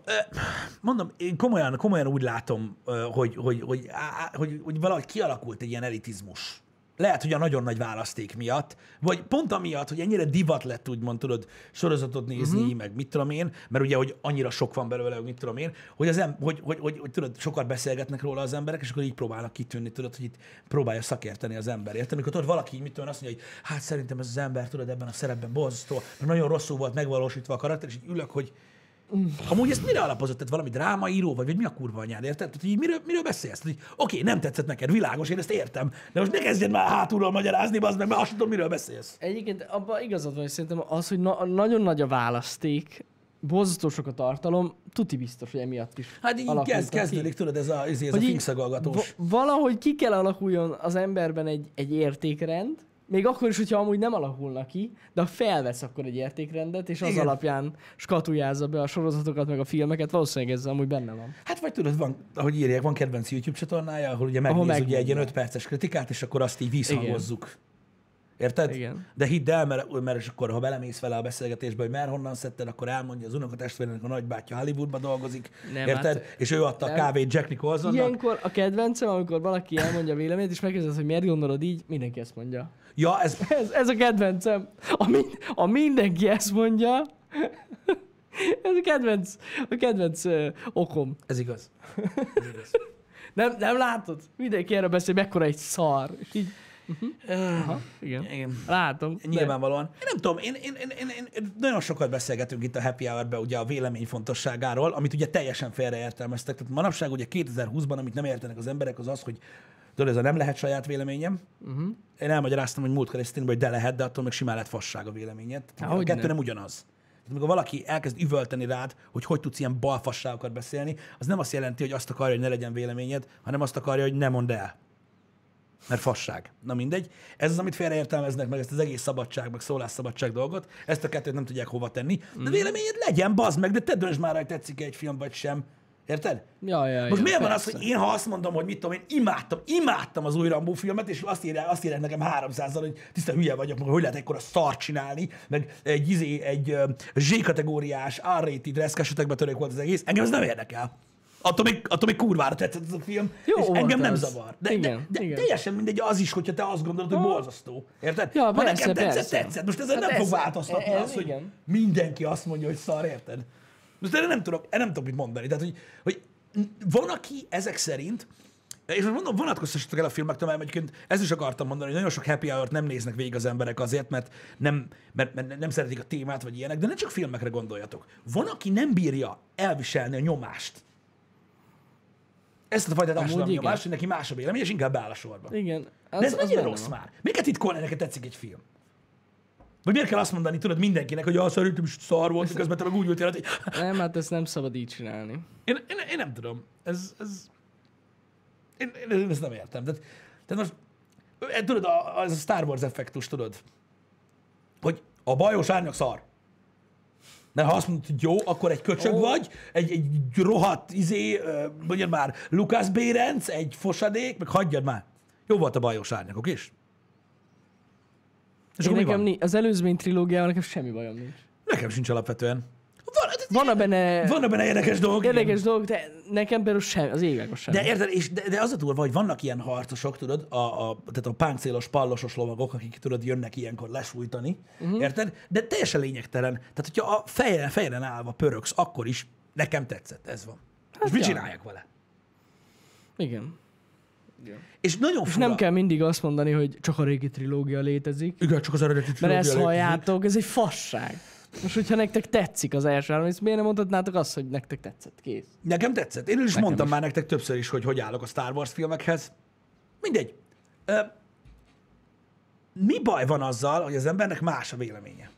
mondom, én komolyan, komolyan úgy látom, hogy, hogy, hogy, hogy, hogy valahogy kialakult egy ilyen elitizmus. Lehet, hogy a nagyon nagy választék miatt, vagy pont amiatt, hogy ennyire divat lett, úgymond, tudod, sorozatot nézni, uh-huh. meg mit tudom én, mert ugye, hogy annyira sok van belőle, meg mit tudom én, hogy, az em, hogy, hogy, hogy, hogy, tudod, sokat beszélgetnek róla az emberek, és akkor így próbálnak kitűnni, tudod, hogy itt próbálja szakérteni az ember. Érted? Amikor tudod, valaki így, mit tudom, azt mondja, hogy hát szerintem ez az ember, tudod, ebben a szerepben borzasztó, mert nagyon rosszul volt megvalósítva a karakter, és így ülök, hogy Amúgy ezt mire alapozott? Tehát valami drámaíró, vagy, vagy mi a kurva anyád, érted? Tehát, hogy így miről, miről beszélsz? Tehát, hogy Oké, nem tetszett neked, világos, én ezt értem, de most ne kezdjed már hátulról magyarázni, az meg, mert azt tudom, miről beszélsz. Egyébként abban igazad van, hogy szerintem az, hogy na- nagyon nagy a választék, borzasztó sok a tartalom, tuti biztos, hogy emiatt is Hát így kezd, kezdődik, tudod, ez a, ez, ez a így va- valahogy ki kell alakuljon az emberben egy, egy értékrend, még akkor is, hogyha amúgy nem alakulna ki, de ha felvesz akkor egy értékrendet, és az Igen. alapján skatujázza be a sorozatokat, meg a filmeket, valószínűleg ez amúgy benne van. Hát vagy tudod, van, ahogy írják, van kedvenc YouTube csatornája, ahol ugye megnéz Ahol ugye egy ilyen megmondja. 5 perces kritikát, és akkor azt így visszhangozzuk. Érted? Igen. De hidd el, mert, mert és akkor, ha belemész vele a beszélgetésbe, hogy mer honnan szedted, akkor elmondja az unokatestvérének a nagybátyja Hollywoodban dolgozik. Nem, érted? hát- és ő adta a nem. kávét Jack Nicholsonnak. Ilyenkor a kedvencem, amikor valaki elmondja a véleményét, és megkérdez, hogy miért gondolod így, mindenki ezt mondja. Ja, ez, Ez, ez a kedvencem. A, min, a mindenki ezt mondja, ez a kedvenc, a kedvenc uh, okom. ez igaz. Ez igaz. Nem, nem látod? Mindenki erre beszél, mekkora egy szar. És így, Uh, aha, igen. igen. Látom. de- Nyilvánvalóan. Én nem tudom, én, én, én, én, én nagyon sokat beszélgetünk itt a Happy hour ugye a vélemény fontosságáról, amit ugye teljesen félreértelmeztek. Tehát manapság ugye 2020-ban, amit nem értenek az emberek, az az, hogy tudod, ez a nem lehet saját véleményem. Uh-huh. Én elmagyaráztam, hogy múltkor ezt hogy de lehet, de attól még simán lehet fasság a véleményed. Tehát a kettő nem ugyanaz. Tehát amikor valaki elkezd üvölteni rád, hogy hogy tudsz ilyen balfasságokat beszélni, az nem azt jelenti, hogy azt akarja, hogy ne legyen véleményed, hanem azt akarja, hogy ne mondd el. Mert fasság. Na mindegy. Ez az, amit félreértelmeznek meg ezt az egész szabadság, meg szólásszabadság dolgot. Ezt a kettőt nem tudják hova tenni. De véleményed legyen, bazd meg, de te döntsd már, hogy tetszik egy film vagy sem. Érted? Ja, ja, Most ja, miért van az, persze. hogy én, ha azt mondom, hogy mit tudom, én imádtam, imádtam az új Rambo filmet, és azt írják, azt írják nekem 300 hogy tiszta hülye vagyok, meg hogy lehet ekkora szart csinálni, meg egy, izé, egy Z-kategóriás, R-rated reszkesetekbe törők volt az egész, engem ez nem érdekel. Attól még, attól még kurvára tetszett ez a film, Jó és engem nem az. zavar. De, Igen, de, de igen. teljesen mindegy az is, hogyha te azt gondolod, hogy borzasztó. Érted? Ja, ha persze, nekem tetszett, persze. tetszett. Most ezzel Hát nem fog ez- változtatni ez az, hogy igen. mindenki azt mondja, hogy szar, érted? Most erre nem tudok, erre nem tudok mit mondani. Tehát, hogy, hogy van, aki ezek szerint, és most mondom, vonatkoztassatok el a filmektől, mert egyébként ezt is akartam mondani, hogy nagyon sok happy hour nem néznek végig az emberek azért, mert nem, mert, mert nem szeretik a témát, vagy ilyenek, de ne csak filmekre gondoljatok. Van, aki nem bírja elviselni a nyomást. Ezt a fajta társadalmi nyomást, hogy neki más a vélemény, és inkább beáll a sorba. Igen. Az, De ez az benne rossz van. már? Kell titkolni, neked tetszik egy film? Vagy miért kell azt mondani, tudod, mindenkinek, hogy ah, szerintem is szar volt, miközben te meg úgy ültél, hogy Nem, hát ezt nem szabad így csinálni. én, én, én nem tudom. Ez, ez... Én, én, én ezt nem értem. Tehát, tehát most, eh, tudod, a- az a Star Wars effektus, tudod, hogy a bajos árnyak szar. Mert ha azt mondod, hogy jó, akkor egy köcsög Ó. vagy, egy, egy rohadt, izé, mondjad már, Lukász Bérenc, egy fosadék, meg hagyjad már. Jó volt a bajos árnyakok is. És Én nekem van? az előzmény trilógiával nekem semmi bajom nincs. Nekem sincs alapvetően. Van, Vannak benne vannak benne érdekes dolgok. érdekes dolgok, de nekem például sem, az égek sem. De érted, és de, de az a durva, hogy vannak ilyen harcosok, tudod, a, a, tehát a páncélos, pallosos lovagok, akik tudod, jönnek ilyenkor lesújtani, uh-huh. érted? De teljesen lényegtelen. Tehát, hogyha a fejren, fejren állva pöröksz, akkor is nekem tetszett, ez van. Hát és mit ja. csináljak vele? Igen. És nagyon És fura. nem kell mindig azt mondani, hogy csak a régi trilógia létezik, Igen, csak az eredeti mert trilógia ezt létezik. halljátok, ez egy fasság. Most, hogyha nektek tetszik az első három, rész, miért nem mondhatnátok azt, hogy nektek tetszett? Kész. Nekem tetszett. Én is Nekem mondtam is. már nektek többször is, hogy hogy állok a Star Wars filmekhez. Mindegy. Ö, mi baj van azzal, hogy az embernek más a véleménye?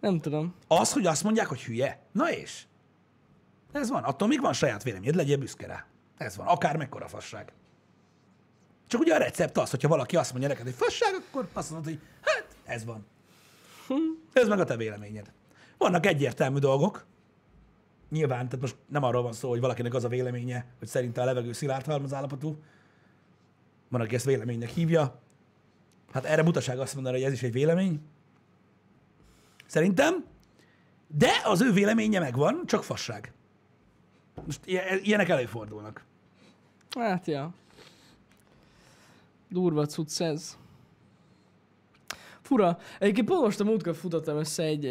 Nem tudom. Az, hogy azt mondják, hogy hülye. Na és? Ez van. Attól még van saját véleményed, legyél büszke rá. Ez van. Akár mekkora fasság. Csak ugye a recept az, hogyha valaki azt mondja neked, hogy fasság, akkor azt mondod, hogy hát, ez van. Ez meg a te véleményed. Vannak egyértelmű dolgok. Nyilván, tehát most nem arról van szó, hogy valakinek az a véleménye, hogy szerinte a levegő szilárd halmazállapotú. Van, aki ezt véleménynek hívja. Hát erre butaság azt mondani, hogy ez is egy vélemény. Szerintem. De az ő véleménye megvan, csak fasság. Most ilyen- ilyenek előfordulnak. Hát, ja. Durva cucc ez. Fura. Egyébként a múltkor futottam össze egy,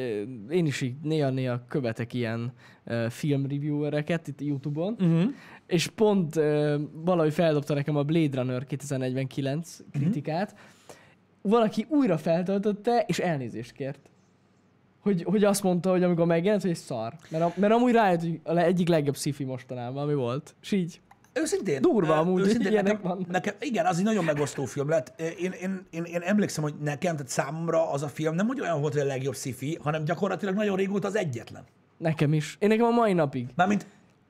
én is így néha-néha követek ilyen uh, film reviewereket itt Youtube-on, Uh-huh. és pont uh, valahogy feldobta nekem a Blade Runner 2049 kritikát. Valaki újra feltöltötte, és elnézést kért. Hogy, hogy azt mondta, hogy amikor megjelent, hogy szar. Mert, a, mert amúgy rájött, hogy a egyik legjobb sci mostanában, ami volt. És így, Őszintén. Durva amúgy, őszintén, nekem, vannak. nekem, igen, az egy nagyon megosztó film lett. Én, én, én, én emlékszem, hogy nekem, tehát számomra az a film nem hogy olyan volt, hogy a legjobb sci hanem gyakorlatilag nagyon régóta az egyetlen. nekem is. Én nekem a mai napig. Mármint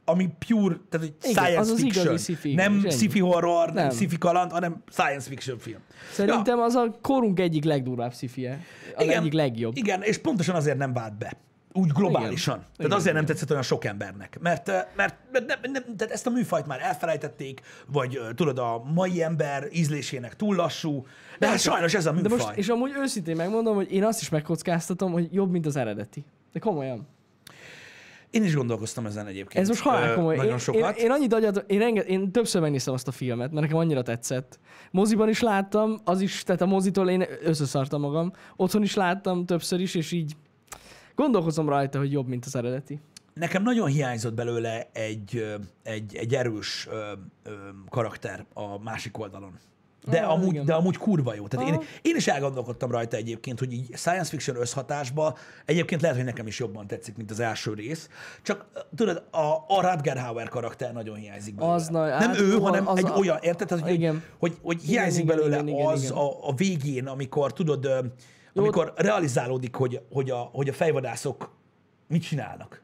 ami pure, tehát egy Igen, science az az fiction. igazi sci-fi, nem sci-fi horror, nem, nem sci-fi kaland, hanem science fiction film. Szerintem az a korunk egyik legdurvább szifie. A Igen, egyik legjobb. Igen, és pontosan azért nem vált be. Úgy globálisan. Igen. Tehát Igen, azért nem tetszett olyan sok embernek. Mert, eh, mert, mert nem, nem, tehát ezt a műfajt már elfelejtették, vagy eh, tudod, a mai ember ízlésének túl lassú, de hát sajnos ez a De műfaj. most, és amúgy őszintén megmondom, hogy én azt is megkockáztatom, hogy jobb, mint az eredeti. De komolyan. Én is gondolkoztam ezen egyébként. Ez most halál Ö, komoly. Nagyon Én, sokat. én, én, annyit agyat, én, renge, én többször megnéztem azt a filmet, mert nekem annyira tetszett. Moziban is láttam, az is, tehát a mozitól én összeszartam magam. Otthon is láttam többször is, és így gondolkozom rajta, hogy jobb, mint az eredeti. nekem nagyon hiányzott belőle egy, egy, egy erős ö, ö, karakter a másik oldalon. De, Ah, amúgy, igen. de amúgy kurva jó. Tehát én, Aha. én is elgondolkodtam rajta egyébként, hogy így science fiction összhatásba egyébként lehet, hogy nekem is jobban tetszik, mint az első rész. Csak tudod, a, a Rutger Hauer karakter nagyon hiányzik belőle. Az nagy- Nem hát, ő, hanem az egy a- olyan, érted? Tehát, hogy, Igen. hogy, hogy hiányzik igen, belőle igen, igen, az igen. A, a végén, amikor tudod, ö, amikor realizálódik, hogy, hogy, a, hogy a fejvadászok mit csinálnak.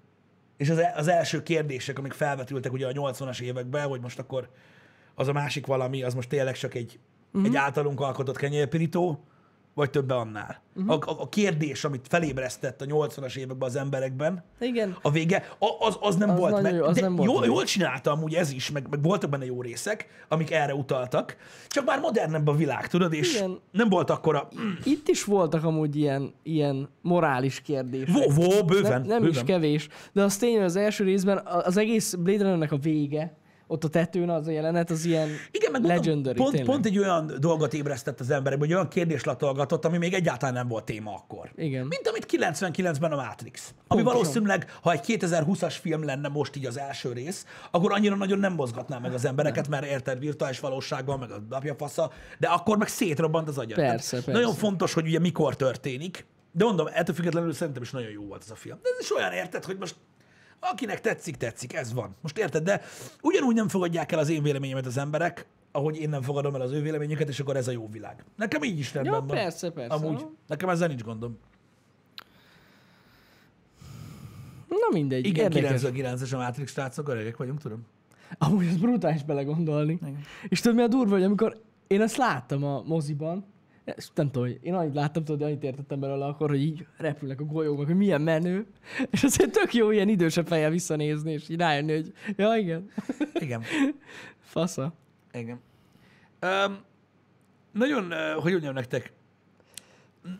És az, az első kérdések, amik felvetültek ugye a 80-as években, hogy most akkor az a másik valami, az most tényleg csak egy, uh-huh. egy általunk alkotott kenyérpirító, vagy többe annál. Uh-huh. A, a kérdés, amit felébresztett a 80-as években az emberekben, Igen. a vége, a- az, az nem Az volt meg. jó, az de nem volt jól, meg. jól csinálta amúgy ez is, meg, meg voltak benne jó részek, amik erre utaltak, csak már modernebb a világ, tudod, és Igen. nem volt akkora... Itt is voltak amúgy ilyen, ilyen morális kérdések. Vo, vo, bőven, nem, nem bőven. is kevés, de az tény, hogy az első részben a- az egész Blade Runnernek a vége, ott a tetőn az a jelenet, az ilyen Igen, meg legendary, pont, tényleg. pont egy olyan dolgot ébresztett az emberekbe, hogy olyan kérdés latolgatott, ami még egyáltalán nem volt téma akkor. Igen. Mint amit 99-ben a Matrix. Ami Pontosan. valószínűleg, ha egy 2020-as film lenne most így az első rész, akkor annyira nagyon nem mozgatná meg az embereket, mert érted virtuális valóságban, meg a napja fasza, de akkor meg szétrobbant az agyad. Persze, persze. Nagyon fontos, hogy ugye mikor történik, de mondom, ettől függetlenül szerintem is nagyon jó volt ez a film. De ez is olyan érted, hogy most akinek tetszik, tetszik, ez van. Most érted, de ugyanúgy nem fogadják el az én véleményemet az emberek, ahogy én nem fogadom el az ő véleményüket, és akkor ez a jó világ. Nekem így is rendben Ja, van. persze, persze. Amúgy. Nekem ezzel nincs gondom. Na mindegy, Igen, érdekes. 99-es a Matrix srácok, öregek vagyunk, tudom. Amúgy ez brutális belegondolni. Igen. És tudod mi a durva, hogy amikor én ezt láttam a moziban, ezt nem tudom, én annyit láttam, tudod, annyit értettem belőle akkor, hogy így repülnek a golyók, hogy milyen menő. És azért tök jó ilyen idősebb fejjel visszanézni, és így rájönni, hogy ja igen, Igen. fasza. Igen. Um, nagyon, uh, hogy mondjam nektek,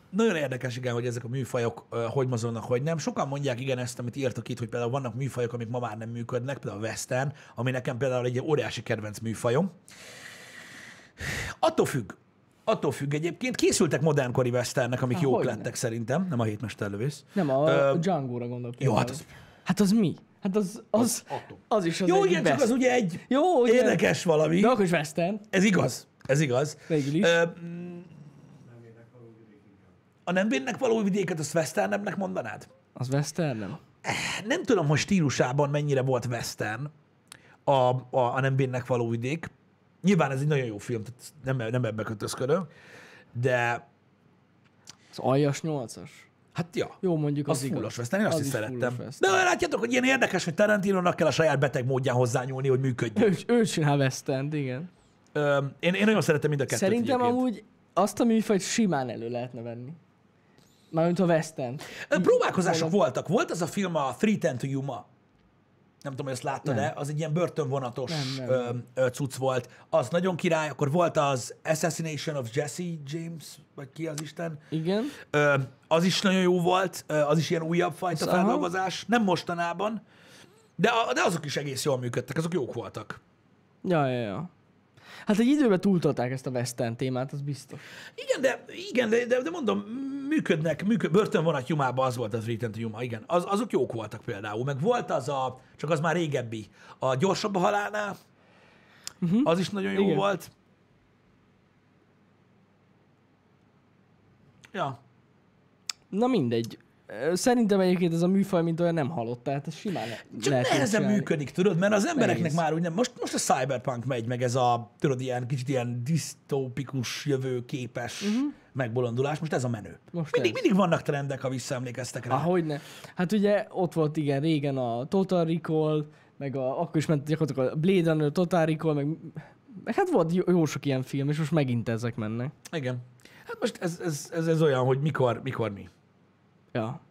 nagyon érdekes, igen, hogy ezek a műfajok uh, hogy mozognak, hogy nem. Sokan mondják igen ezt, amit írtak itt, hogy például vannak műfajok, amik ma már nem működnek, például a western, ami nekem például egy óriási kedvenc műfajom. Attól függ. Attól függ egyébként. Készültek modernkori westernek, amik Há, jók lettek szerintem, nem a hétmesterlövész. Nem, a Ö, Django-ra gondolok. Jó, hát az, Hát az mi? Hát az, az, attól. az is az Jó, igen, csak az ugye egy Jó, igen. érdekes valami. De akkor is western, Ez igaz. Ez igaz. végül is. Ö, a nem vénnek való vidéket, azt westernebbnek mondanád? Az western, nem? Nem tudom, hogy stílusában mennyire volt western a, a, a nem vénnek való vidék. Nyilván ez egy nagyon jó film, tehát nem, nem ebbe kötözködöm, de Az aljas nyolcas. hát ja, Jó, mondjuk az, az igaz. fullos én azt Az is is szerettem. De látjátok, hogy ilyen érdekes, hogy Tarantinónak kell a saját beteg módján hozzányúlni, hogy működjön. Ő, ő csinál western igen. Ö, én, én nagyon szeretem mind a kettőt Szerintem egyébként. amúgy azt a műfajt simán elő lehetne venni. Mármint a western. Ö, Próbálkozások voltak. Volt az a film a Three Ten to Yuma. Nem tudom, hogy ezt láttad-e. Az egy ilyen börtönvonatos Nem, nem, ö, ö, cucc volt. Az nagyon király. Akkor volt az Assassination of Jesse James, vagy ki az Isten. Igen. Ö, az is nagyon jó volt. Az is ilyen újabb fajta Az- aha. feldolgozás. Nem mostanában. De, a, de azok is egész jól működtek. Azok jók voltak. Ja, ja, ja. Hát egy időben túltolták ezt a western témát, az biztos. Igen, de, igen, de, de, de mondom, működnek, működ, börtönvonat Jumában az volt az Return to Yuma, igen. Az, azok jók voltak például. Meg volt az a, csak az már régebbi, a gyorsabb a halálnál, uh-huh. az is nagyon jó. Igen. volt. Ja, Na mindegy. Szerintem egyébként ez a műfaj, mint olyan nem halott, tehát ez simán le- csak lehet nehezen működik, tudod, mert az embereknek Nehéz. már úgy nem, most, most a cyberpunk megy, meg ez a, tudod, ilyen kicsit ilyen disztópikus, jövőképes uh-huh. Megbolondulás, most ez a menő. Most mindig, ez. mindig vannak trendek, ha visszaemlékeztek rá. Ah, hogyne. Hát ugye ott volt igen régen a Total Recall, meg a, akkor is ment gyakorlatilag a Blade Runner, Total Recall, meg, meg hát volt jó, jó sok ilyen film, és most megint ezek mennek. Igen. Hát most ez, ez, ez, ez olyan, hogy mikor, mikor mi. Ja.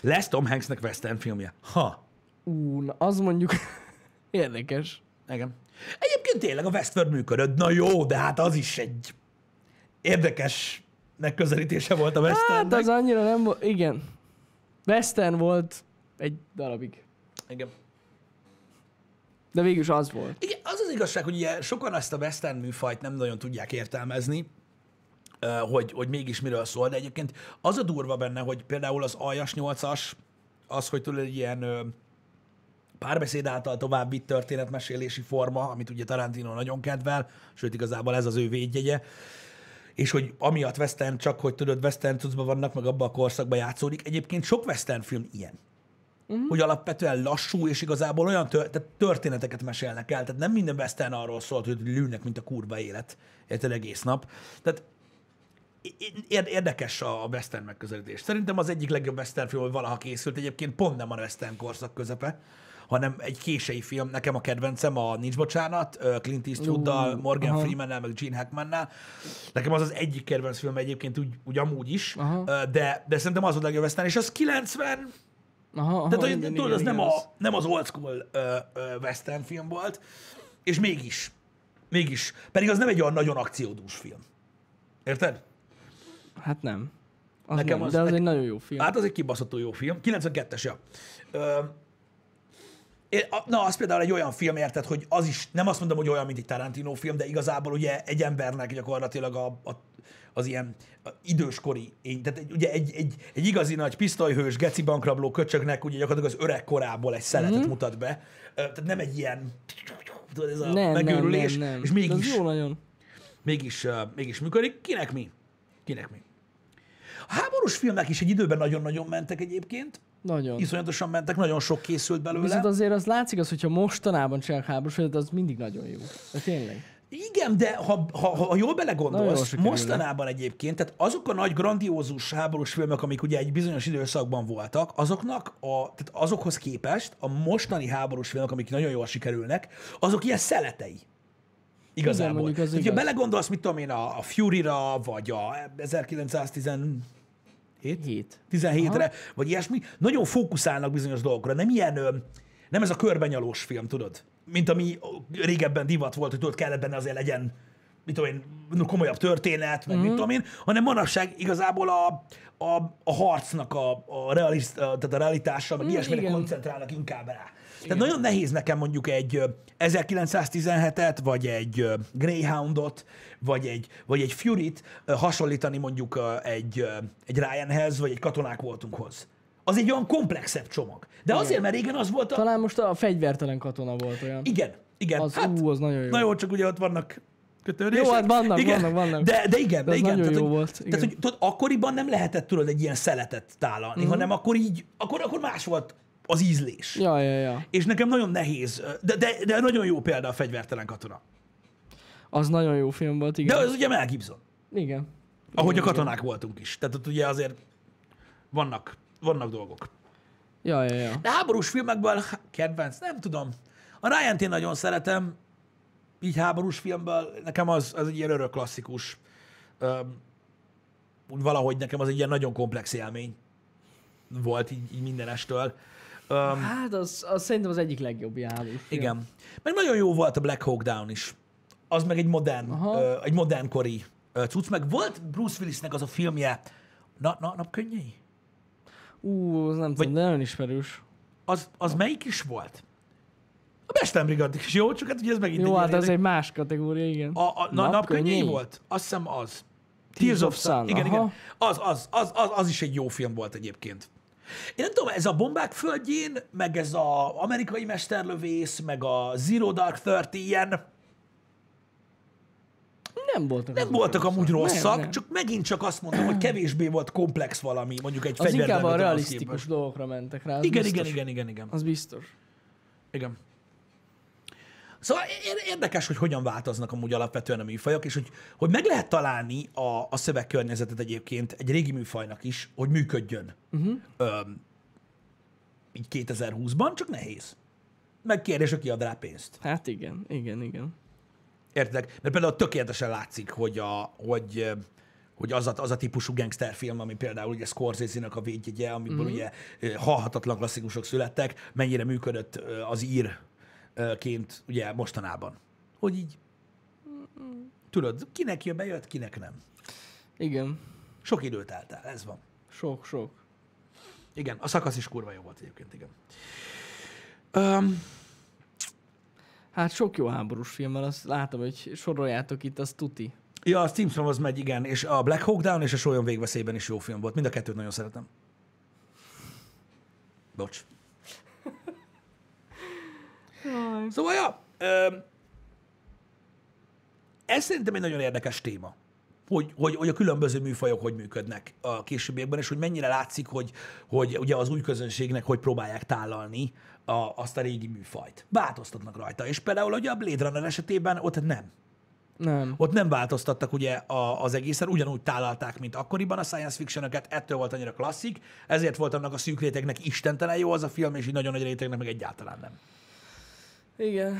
Lesz Tom Hanksnek western filmje? Ha. Ú, na, az mondjuk érdekes. Igen. Egyébként tényleg a Westworld működött. Na jó, de hát az is egy érdekes megközelítése volt a Hát Westernnek. az annyira nem volt, igen. Western volt egy darabig. Igen. De végül is az volt. Igen, az az igazság, hogy ugye sokan ezt a western műfajt nem nagyon tudják értelmezni, hogy, hogy mégis miről szól, de egyébként az a durva benne, hogy például az Aljas 8-as, az, hogy tudod, egy ilyen párbeszéd által tovább vitt történetmesélési forma, amit ugye Tarantino nagyon kedvel, sőt igazából ez az ő védjegye, és hogy amiatt western, csak hogy tudod, western cuccban vannak, meg abban a korszakban játszódik. Egyébként sok western film ilyen. Uh-huh. Hogy alapvetően lassú, és igazából olyan tör, tehát történeteket mesélnek el. Tehát nem minden western arról szólt, hogy lűnek, mint a kurva élet. Érted egész nap. Tehát ér- érdekes a western megközelítés. Szerintem az egyik legjobb western film, hogy valaha készült. Egyébként pont nem a western korszak közepe, hanem egy késői film. Nekem a kedvencem a Nincs Bocsánat, Clint Eastwooddal, Ú, Morgan aha. Freemannel, meg Gene Hackmannel. Nekem az az egyik kedvenc film egyébként úgy, úgy amúgy is, Aha. de, de szerintem az a legjobb és az 90, Aha, aha, tehát hogy, igen, tudod, igen, az nem, igen, a, az- nem az old school ö, ö, western film volt, és mégis, mégis, pedig az nem egy olyan nagyon akciódús film. Érted? Hát nem. Az Nekem nem, az- de az nekem- egy nagyon jó film. Hát az egy kibaszható jó film. 92-es, ja. Ö, a- na, az például egy olyan film, érted, hogy az is, nem azt mondom, hogy olyan, mint egy Tarantino film, de igazából ugye egy embernek gyakorlatilag a, a, az ilyen a időskori, tehát egy, ugye egy, egy, egy igazi nagy pisztolyhős, geci bankrabló köcsögnek ugye gyakorlatilag az öreg korából egy szeletet mm. mutat be. Tehát nem egy ilyen tudod, ez a nem, nem, megőrülés, nem, nem. és De mégis, jó nagyon. mégis, uh, mégis működik. Kinek mi? Kinek mi? A háborús filmek is egy időben nagyon-nagyon mentek egyébként. Nagyon. Iszonyatosan mentek, nagyon sok készült belőle. Viszont azért az látszik az, hogyha mostanában csinálják háborús filmet, az mindig nagyon jó. De tényleg. Igen, de ha, ha, ha jól belegondolsz, mostanában egyébként, tehát azok a nagy grandiózus háborús filmek, amik ugye egy bizonyos időszakban voltak, azoknak a, tehát azokhoz képest a mostani háborús filmek, amik nagyon jól sikerülnek, azok ilyen szeletei. Igazából. mondjuk az Tehát, ha igaz. belegondolsz, mit tudom én, a, a Fury-ra, vagy a 1917 Hét. 17-re, vagy ilyesmi, nagyon fókuszálnak bizonyos dolgokra. Nem ilyen, nem ez a körbenyalós film, tudod? Mint ami régebben divat volt, hogy tudod, kellett benne azért legyen, mit tudom én, komolyabb történet, meg mm-hmm. mit tudom én, hanem manapság igazából a, a, a harcnak a, a, realist, a, tehát a realitással, meg Mm, ilyesmire igen. koncentrálnak inkább rá. Tehát nagyon nehéz nekem mondjuk egy ö, 1917-et, vagy egy Greyhoundot, vagy egy, vagy egy Fury-t hasonlítani mondjuk egy, egy Ryanhez, vagy egy Katonák voltunkhoz. Az egy olyan komplexebb csomag. De azért, mert régen az volt a... Talán most a fegyvertelen katona volt olyan. Igen, igen. Az, hát, ú, az nagyon jó. Na jó, csak ugye ott vannak kötődések. Jó, hát vannak, igen. vannak, vannak. De, de igen, De de igen. nagyon tehát, jó hogy, volt, Tehát, igen. hogy tudod, akkoriban nem lehetett tudod egy ilyen szeletet tálalni, Mhm. hanem akkor így, akkor, akkor más volt az ízlés. Ja, ja, ja. És nekem nagyon nehéz, de, de, de nagyon jó példa a fegyvertelen katona. Az nagyon jó film volt, De igen. az ugye Mel Gibson, Igen. ahogy a Igen, katonák voltunk is. Tehát ott ugye azért vannak, vannak dolgok. Ja, ja, ja. De háborús filmekből kedvenc, nem tudom. A ryan én nagyon szeretem, így háborús filmből, nekem az, az egy ilyen örök klasszikus. Úgy valahogy nekem az egy ilyen nagyon komplex élmény volt így, így mindenestől. Öm, Hát az, az szerintem az egyik legjobb film. igen. Meg nagyon jó volt a Black Hawk Down is. Az meg egy modern, ö, egy modern kori ö, cucc. Meg volt Bruce Willisnek az a filmje, na, na, napkönnyei? Ú, az nem tudom, de nagyon ismerős. Az, az melyik is volt? A Bestenbrigad is jó, csak hát ugye ez megint Jó, hát ez egy más kategória, igen. A, a na, napkönnyei volt? Azt hiszem az. Tears of Sun. Igen, aha. igen. Az, az, az, az, az is egy jó film volt egyébként. Én nem tudom, ez a bombák földjén, meg ez a amerikai mesterlövész, meg a Zero Dark Thirty ilyen, Nem voltak nem voltak rosszak. amúgy rosszak, Nem, nem. csak megint csak azt mondom, hogy kevésbé volt komplex valami, mondjuk egy Az inkább a realisztikus képest. dolgokra mentek rá. Igen, biztos. igen, igen, igen, igen. Az biztos. Igen. Szóval ér- érdekes, hogy hogyan változnak amúgy alapvetően a műfajok, és hogy, hogy meg lehet találni a, a szövegkörnyezetet egyébként egy régi műfajnak is, hogy működjön. Uh-huh. Öm, így 2020-ban, csak nehéz. Meg kérdés, aki ad rá pénzt. Hát igen, igen, igen. Érted? Mert például tökéletesen látszik, hogy, a, hogy, hogy az, a, az a típusú gangsterfilm, ami például ugye Scorsese-nek a védjegye, amiből mm-hmm. ugye ö, halhatatlan klasszikusok születtek, mennyire működött az írként ugye mostanában. Hogy így, tudod, kinek jön, bejött, kinek nem. Igen. Sok időt eltál, ez van. Sok, sok. Igen, a szakasz is kurva jó volt egyébként, igen. Um, Hát sok jó háborús film van, azt látom, hogy soroljátok itt, az tuti. ja, a Steam az megy, igen, és a Black Hawk Down és a Sólyon végveszélyben is jó film volt. Mind a kettőt nagyon szeretem. Bocs. Szóval, ja, ö, ez szerintem egy nagyon érdekes téma, hogy, hogy, hogy a különböző műfajok hogy működnek a későbbiekben, és hogy mennyire látszik, hogy, hogy ugye az új közönségnek hogy próbálják tálalni a, azt a régi műfajt. Változtatnak rajta. És például ugye a Blade Runner esetében ott nem. Nem. Ott nem változtattak ugye a, az egészen, ugyanúgy tálalták, mint akkoriban a science fiction ettől volt annyira klasszik, ezért volt annak a szűk rétegnek istentelen jó az a film, és így nagyon nagy rétegnek meg egyáltalán nem. Igen.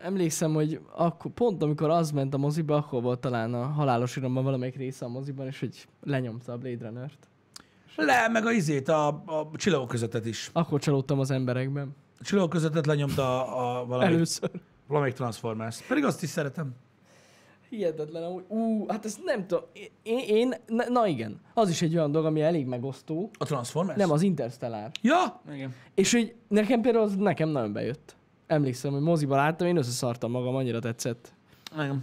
Emlékszem, hogy akkor, pont amikor az ment a moziba, akkor volt talán a halálos iramban valamelyik része a moziban, és hogy lenyomta a Blade Runner-t. Le, meg a izét, a, a csillagok közöttet is. Akkor csalódtam az emberekben. A csillagok közöttet lenyomta a, a valamelyik, Először. valamelyik Transformers. Pedig azt is szeretem. Hihetetlen, amúgy. Ú, hát ezt nem tudom. Én, én na, na igen, az is egy olyan dolog, ami elég megosztó. A Transformers? Nem, az Interstellar. Ja? Igen. És hogy nekem például az nekem nagyon bejött. Emlékszem, hogy moziba láttam, én összeszartam magam, annyira tetszett. Igen.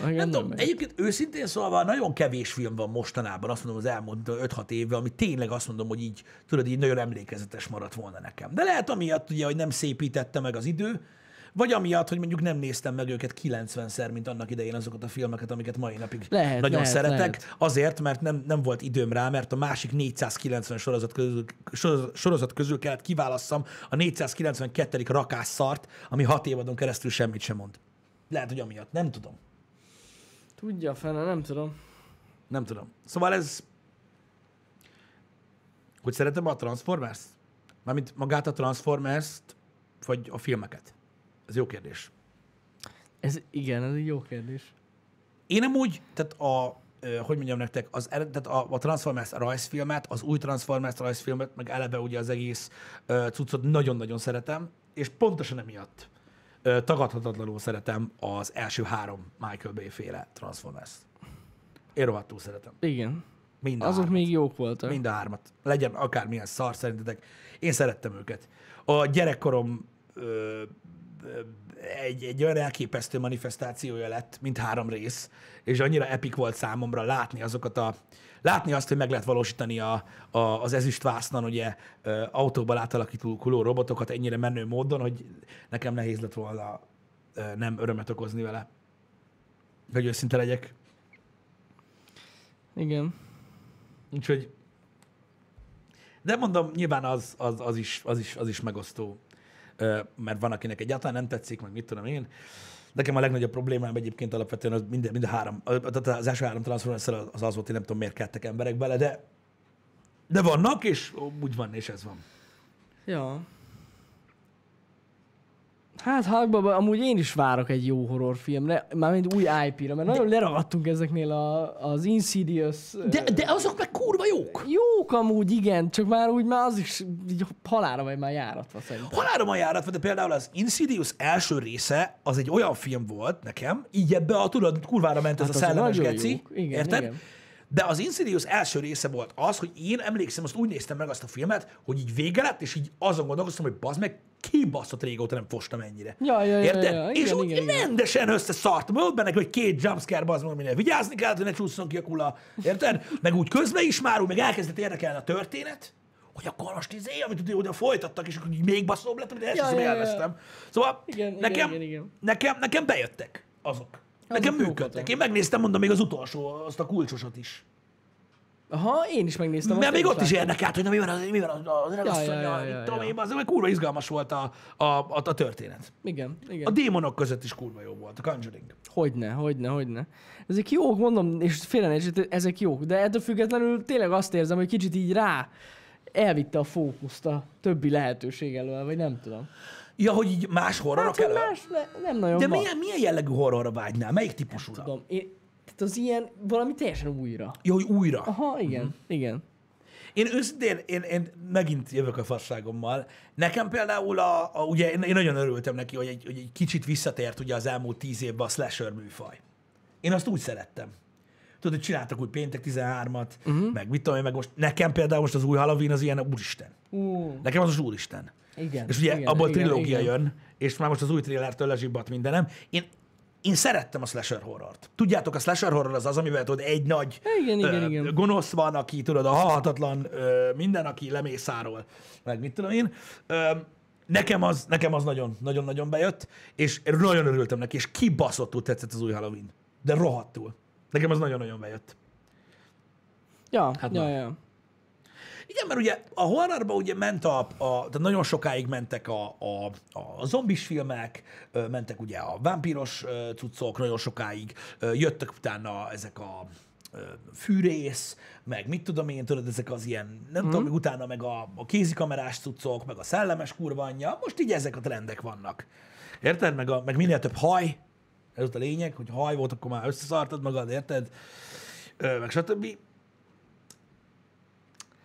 Nekem Nem tudom, bejött. egyébként őszintén szólva nagyon kevés film van mostanában, azt mondom az elmúlt 5-6 évben, ami tényleg azt mondom, hogy így, tudod, így nagyon emlékezetes maradt volna nekem. De lehet amiatt, ugye, hogy nem szépítette meg az idő, vagy amiatt, hogy mondjuk nem néztem meg őket 90-szer, mint annak idején azokat a filmeket, amiket mai napig Lehet, nagyon lehet, szeretek. lehet. Azért, mert nem, nem volt időm rá, mert a másik 490 sorozat közül, sorozat- közül kellett kiválasszam a 492. rakásszart, ami hat évadon keresztül semmit sem mond. Lehet, hogy amiatt. Nem tudom. Tudja fene, nem tudom. Nem tudom. Szóval ez... Hogy szeretem a Transformers? Mármint magát a Transformers-t, vagy a filmeket? Ez jó kérdés. Ez igen, ez egy jó kérdés. Én nem úgy, tehát a, hogy mondjam nektek, az, ered- tehát a, a Transformers rajzfilmet, az új Transformers rajzfilmet, meg eleve ugye az egész ö, cuccot nagyon-nagyon szeretem, és pontosan emiatt ö, tagadhatatlanul szeretem az első három Michael Bay féle Transformers. Én rohadtul szeretem. Igen. Mind a Azok hármat. még jók voltak. Mind a hármat. Legyen akármilyen szar szerintetek. Én szerettem őket. A gyerekkorom egy, egy olyan elképesztő manifestációja lett, mint három rész, és annyira epik volt számomra látni azokat a látni azt, hogy meg lehet valósítani a, a, az ezüstvásznon ugye autóban átalakító robotokat ennyire menő módon, hogy nekem nehéz lett volna nem örömet okozni vele. Hogy őszinte legyek. Igen. Úgyhogy de mondom, nyilván az, az, az, is, az, is, az is megosztó, mert van, akinek egyáltalán nem tetszik, meg mit tudom én. Nekem a legnagyobb problémám egyébként alapvetően az mind, mind a három, tehát az első három transformers az az volt, hogy nem tudom, miért kettek emberek bele, de, de vannak, és úgy van, és ez van. Ja. Hát Hulkba amúgy én is várok egy jó horrorfilmre, mármint új IP-ra, mert nagyon leragadtunk ezeknél a, az Insidious... De, de azok meg kurva jók. Jók amúgy, igen, csak már úgy már az is így halára vagy már járatva szerintem. Halárom a járat, de például az Insidious első része, az egy olyan film volt nekem, így ebbe a tudod, kurvára ment ez Hát a azok szellemes geci. Igen, érted? igen. De az Insidious első része volt az, hogy én emlékszem, azt úgy néztem meg azt a filmet, hogy így vége lett, és így azon gondolkoztam, hogy bazd meg, kibaszott régóta nem fostam ennyire. Ja, ja, ja, Érted? ja, és igen, úgy igen, igen. rendesen összeszartam, volt benne hogy két jumpscare, bazd meg, aminél vigyázni kellett, hogy ne csúszson ki a kula. Érted? Meg úgy közben is már, úgy meg elkezdett érdekelni a történet, hogy akkor most izé, amit ugye oda folytattak, és akkor így még baszóbb lett, amit Ja, ja, ja, ja. elvesztem. Szóval Igen, igen, nekem, igen, igen. Nekem, nekem bejöttek azok. Nekem működtek. Én megnéztem, mondom, még az utolsó, azt a kulcsosat is. Aha, én is megnéztem. Mert még ott is érdekelt, hogy na, mi van az, mi van az, az ja, regasszonyja, ja, ja, ja, tudom ja. én, az, meg kurva izgalmas volt a, a, a, a történet. Igen, igen. A démonok között is kurva jó volt, a Conjuring. Hogyne, hogyne, hogyne. Ezek jók, mondom, és félre ezek jók, de ettől függetlenül tényleg azt érzem, hogy kicsit így rá elvitte a fókuszt a többi lehetőség elől, vagy nem tudom. Ja, hogy így más horrorok Hát, elő? más le, nem nagyon De van. milyen, milyen jellegű horrorra vágynál? Melyik típusúra? Tudom, én, tehát az ilyen valami teljesen újra. Jó, hogy újra. Aha, igen, uh-huh. igen. Én őszintén, én, én megint jövök a fasságommal. Nekem például, a, a, ugye én, én nagyon örültem neki, hogy egy, hogy egy kicsit visszatért ugye az elmúlt tíz évben a slasher műfaj. Én azt úgy szerettem. Tudod, hogy csináltak úgy péntek 13-at, uh-huh. meg mit tudom én, meg most nekem például most az új Halloween az ilyen úristen. Uh, Nekem az az úristen. igen. És ugye igen, abból igen, trilógia igen. jön, és már most az új trillertől lezsibbat mindenem. Én én szerettem a slasher horrort. Tudjátok, a slasher horror az az, amivel tudod, egy nagy Igen, igen, ö, igen. gonosz van, aki tudod, a halhatatlan ö, minden, aki lemészárol, meg mit tudom én. Ö, nekem az, nekem az nagyon, nagyon, nagyon bejött, és nagyon örültem neki, és kibaszottul tetszett az új Halloween. De rohadtul. Nekem az nagyon-nagyon bejött. Ja, Hát hát na. ja, ja. Igen, mert ugye a horrorba ugye ment a, a tehát nagyon sokáig mentek a, a, a zombis filmek, mentek ugye a vámpíros cuccok, nagyon sokáig jöttek utána ezek a fűrész, meg mit tudom én, tudod, ezek az ilyen, nem tudom, meg utána meg a, a kézikamerás cuccok, meg a szellemes kurva anyja, most így ezek a trendek vannak. Érted? Meg, a, meg minél több haj, ez ott a lényeg, hogy haj volt, akkor már összeszartad magad, érted? Ö, meg stb.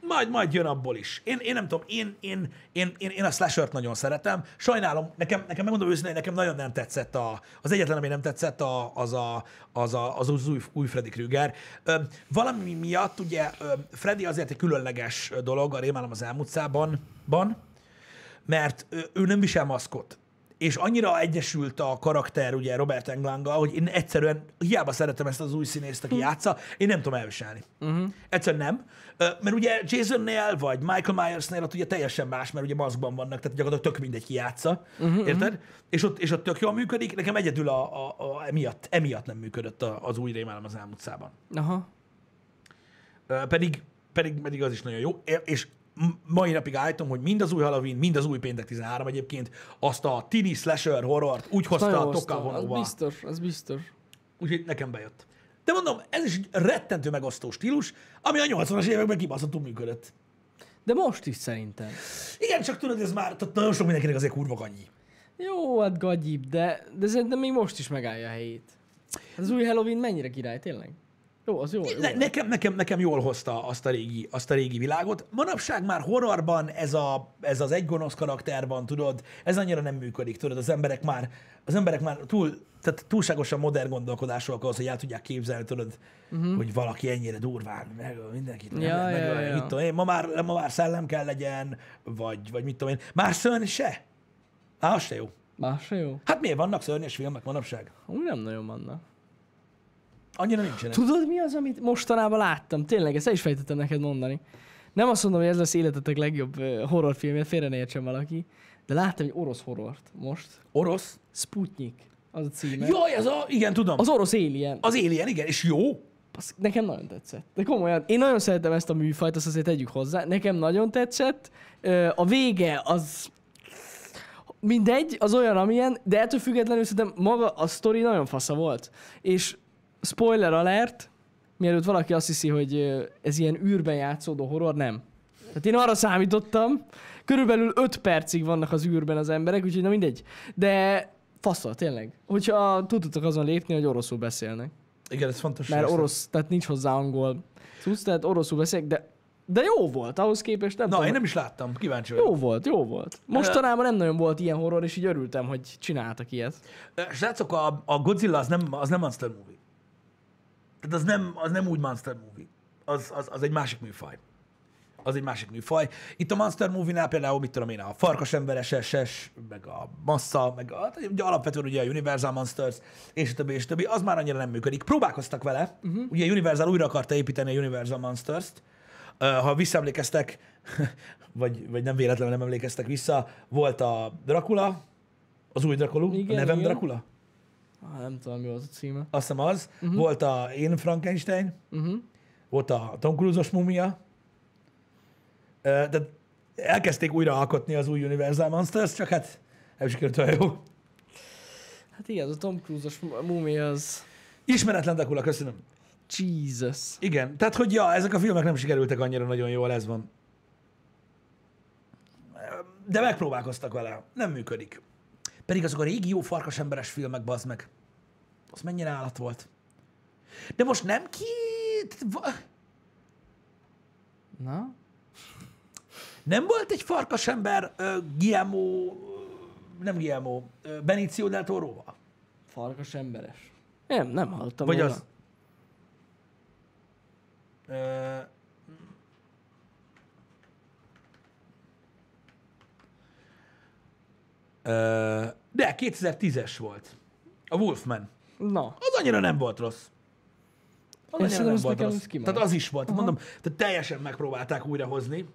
Majd, majd jön abból is. Én, én nem tudom, én, én, én, én, én a slashert nagyon szeretem. Sajnálom, nekem, nekem megmondom őszintén, nekem nagyon nem tetszett a, az egyetlen, ami nem tetszett, a, az, a, az, a, az az új, új Freddy Krüger. Ö, valami miatt ugye ö, Freddy azért egy különleges dolog a Rémálom az elmúcában, ban, mert ö, ő nem visel maszkot. És annyira egyesült a karakter ugye Robert Englanggal, hogy én egyszerűen hiába szeretem ezt az új színészt, aki játsza, én nem tudom elviselni. Uh-huh. Egyszerűen nem. Mert ugye Jasonnél, vagy Michael Myersnél ott ugye teljesen más, mert ugye maszkban vannak, tehát gyakorlatilag tök mindegy ki játsza. Uh-huh. Érted? És ott, és ott tök jól működik. Nekem egyedül a, a, a, emiatt, emiatt nem működött a, az új rémálom az elmúcában. Aha. Pedig, pedig, pedig az is nagyon jó, és mai napig állítom, hogy mind az új Halloween, mind az új Péntek 13 egyébként azt a tini slasher horrort úgy hozta Nagyon a hoztam. Az biztos, az biztos. úgyhogy nekem bejött. De mondom, ez is egy rettentő megosztó stílus, ami a 80-as években kibaszottul működött. De most is szerintem. Igen, csak tudod, ez már tehát nagyon sok mindenkinek azért kurva annyi. Jó, hát gagyibb, de, de szerintem még most is megállja a helyét. Az új Halloween mennyire király, tényleg? Jó, az jó. jó. Ne, nekem, nekem, nekem jól hozta azt a, régi, azt a régi világot. Manapság már horrorban ez, a, ez az egy gonosz karakter van, tudod, ez annyira nem működik, tudod, az emberek már, az emberek már túl, tehát túlságosan modern gondolkodásúak ahhoz, hogy el tudják képzelni, tudod, uh-huh. hogy valaki ennyire durván, meg mindenkit Ja, lehet ja, megölni, ja. mit tudom én, ma már, ma már szellem kell legyen, vagy, vagy mit tudom én. Már szörny se. Á, az se jó. Más se jó? Hát miért vannak szörnyes filmek manapság? Úgy nem nagyon vannak. Annyira nincsenek. Tudod, mi az, amit mostanában láttam? Tényleg, ezt el is fejtettem neked mondani. Nem azt mondom, hogy ez lesz életetek legjobb horrorfilmje, félre ne értsen valaki, de láttam egy orosz horrort most. Orosz? Sputnik, az a címe. Jaj, ez a, igen, tudom. Az orosz Alien. Az Alien, igen, és jó. Az nekem nagyon tetszett. De komolyan, én nagyon szeretem ezt a műfajt, azt azért tegyük hozzá. Nekem nagyon tetszett. A vége az mindegy, az olyan, amilyen, de ettől függetlenül szerintem maga a sztori nagyon fasza volt. És spoiler alert, mielőtt valaki azt hiszi, hogy ez ilyen űrben játszódó horror, nem. Tehát én arra számítottam, körülbelül 5 percig vannak az űrben az emberek, úgyhogy na mindegy. De fasza, tényleg. Hogyha tudtok azon lépni, hogy oroszul beszélnek. Igen, ez fontos. Mert orosz, tehát nincs hozzá angol cucc, tehát oroszul beszélek, de, de jó volt, ahhoz képest nem Na, tudom. én nem is láttam, kíváncsi vagyok. Jó volt, jó volt. Mostanában nem nagyon volt ilyen horror, és így örültem, hogy csináltak ilyet. Srácok, a, a Godzilla az nem, az nem monster movie. Tehát az nem, az nem úgy monster movie. Az, az, az egy másik műfaj. Az egy másik műfaj. Itt a Monster Movie-nál például, mit tudom én, a farkas emberes SS, meg a Massa, meg a, hát ugye alapvetően ugye a Universal Monsters, és a többi, és a többi, az már annyira nem működik. Próbálkoztak vele, uh-huh. ugye a Universal újra akarta építeni a Universal Monsters-t, ha visszaemlékeztek, vagy, vagy nem véletlenül nem emlékeztek vissza, volt a Dracula, az új Dracula, a Igen, nevem igen. Dracula, Ah, nem tudom, mi volt a címe. azt hiszem az, uh-huh. volt a Én Frankenstein, Uh-huh. volt a Tom Cruise-os mumia, tehát elkezdték újra alkotni az új Universal Monsters, csak hát nem sikerült olyan jó. Hát igen, a Tom Cruise-os mumia az... Ismeretlen Dracula, köszönöm. Jesus. Igen, tehát hogy ja, ezek a filmek nem sikerültek annyira nagyon jól, ez van. De megpróbálkoztak vele, nem működik. Pedig azok a régi jó farkas emberes filmek, bazd meg. Az mennyire állat volt. De most nem ki... Na? Nem volt egy farkas ember uh, Guillermo, nem Guillermo, uh, Benicio del Toroval? Farkas emberes. Nem, nem hallottam Vagy volna. az? Uh, de 2010-es volt. A Wolfman. Na, Az annyira nem volt rossz. Az annyira nem volt rossz. Tehát az is volt. Mondom, tehát teljesen megpróbálták újrahozni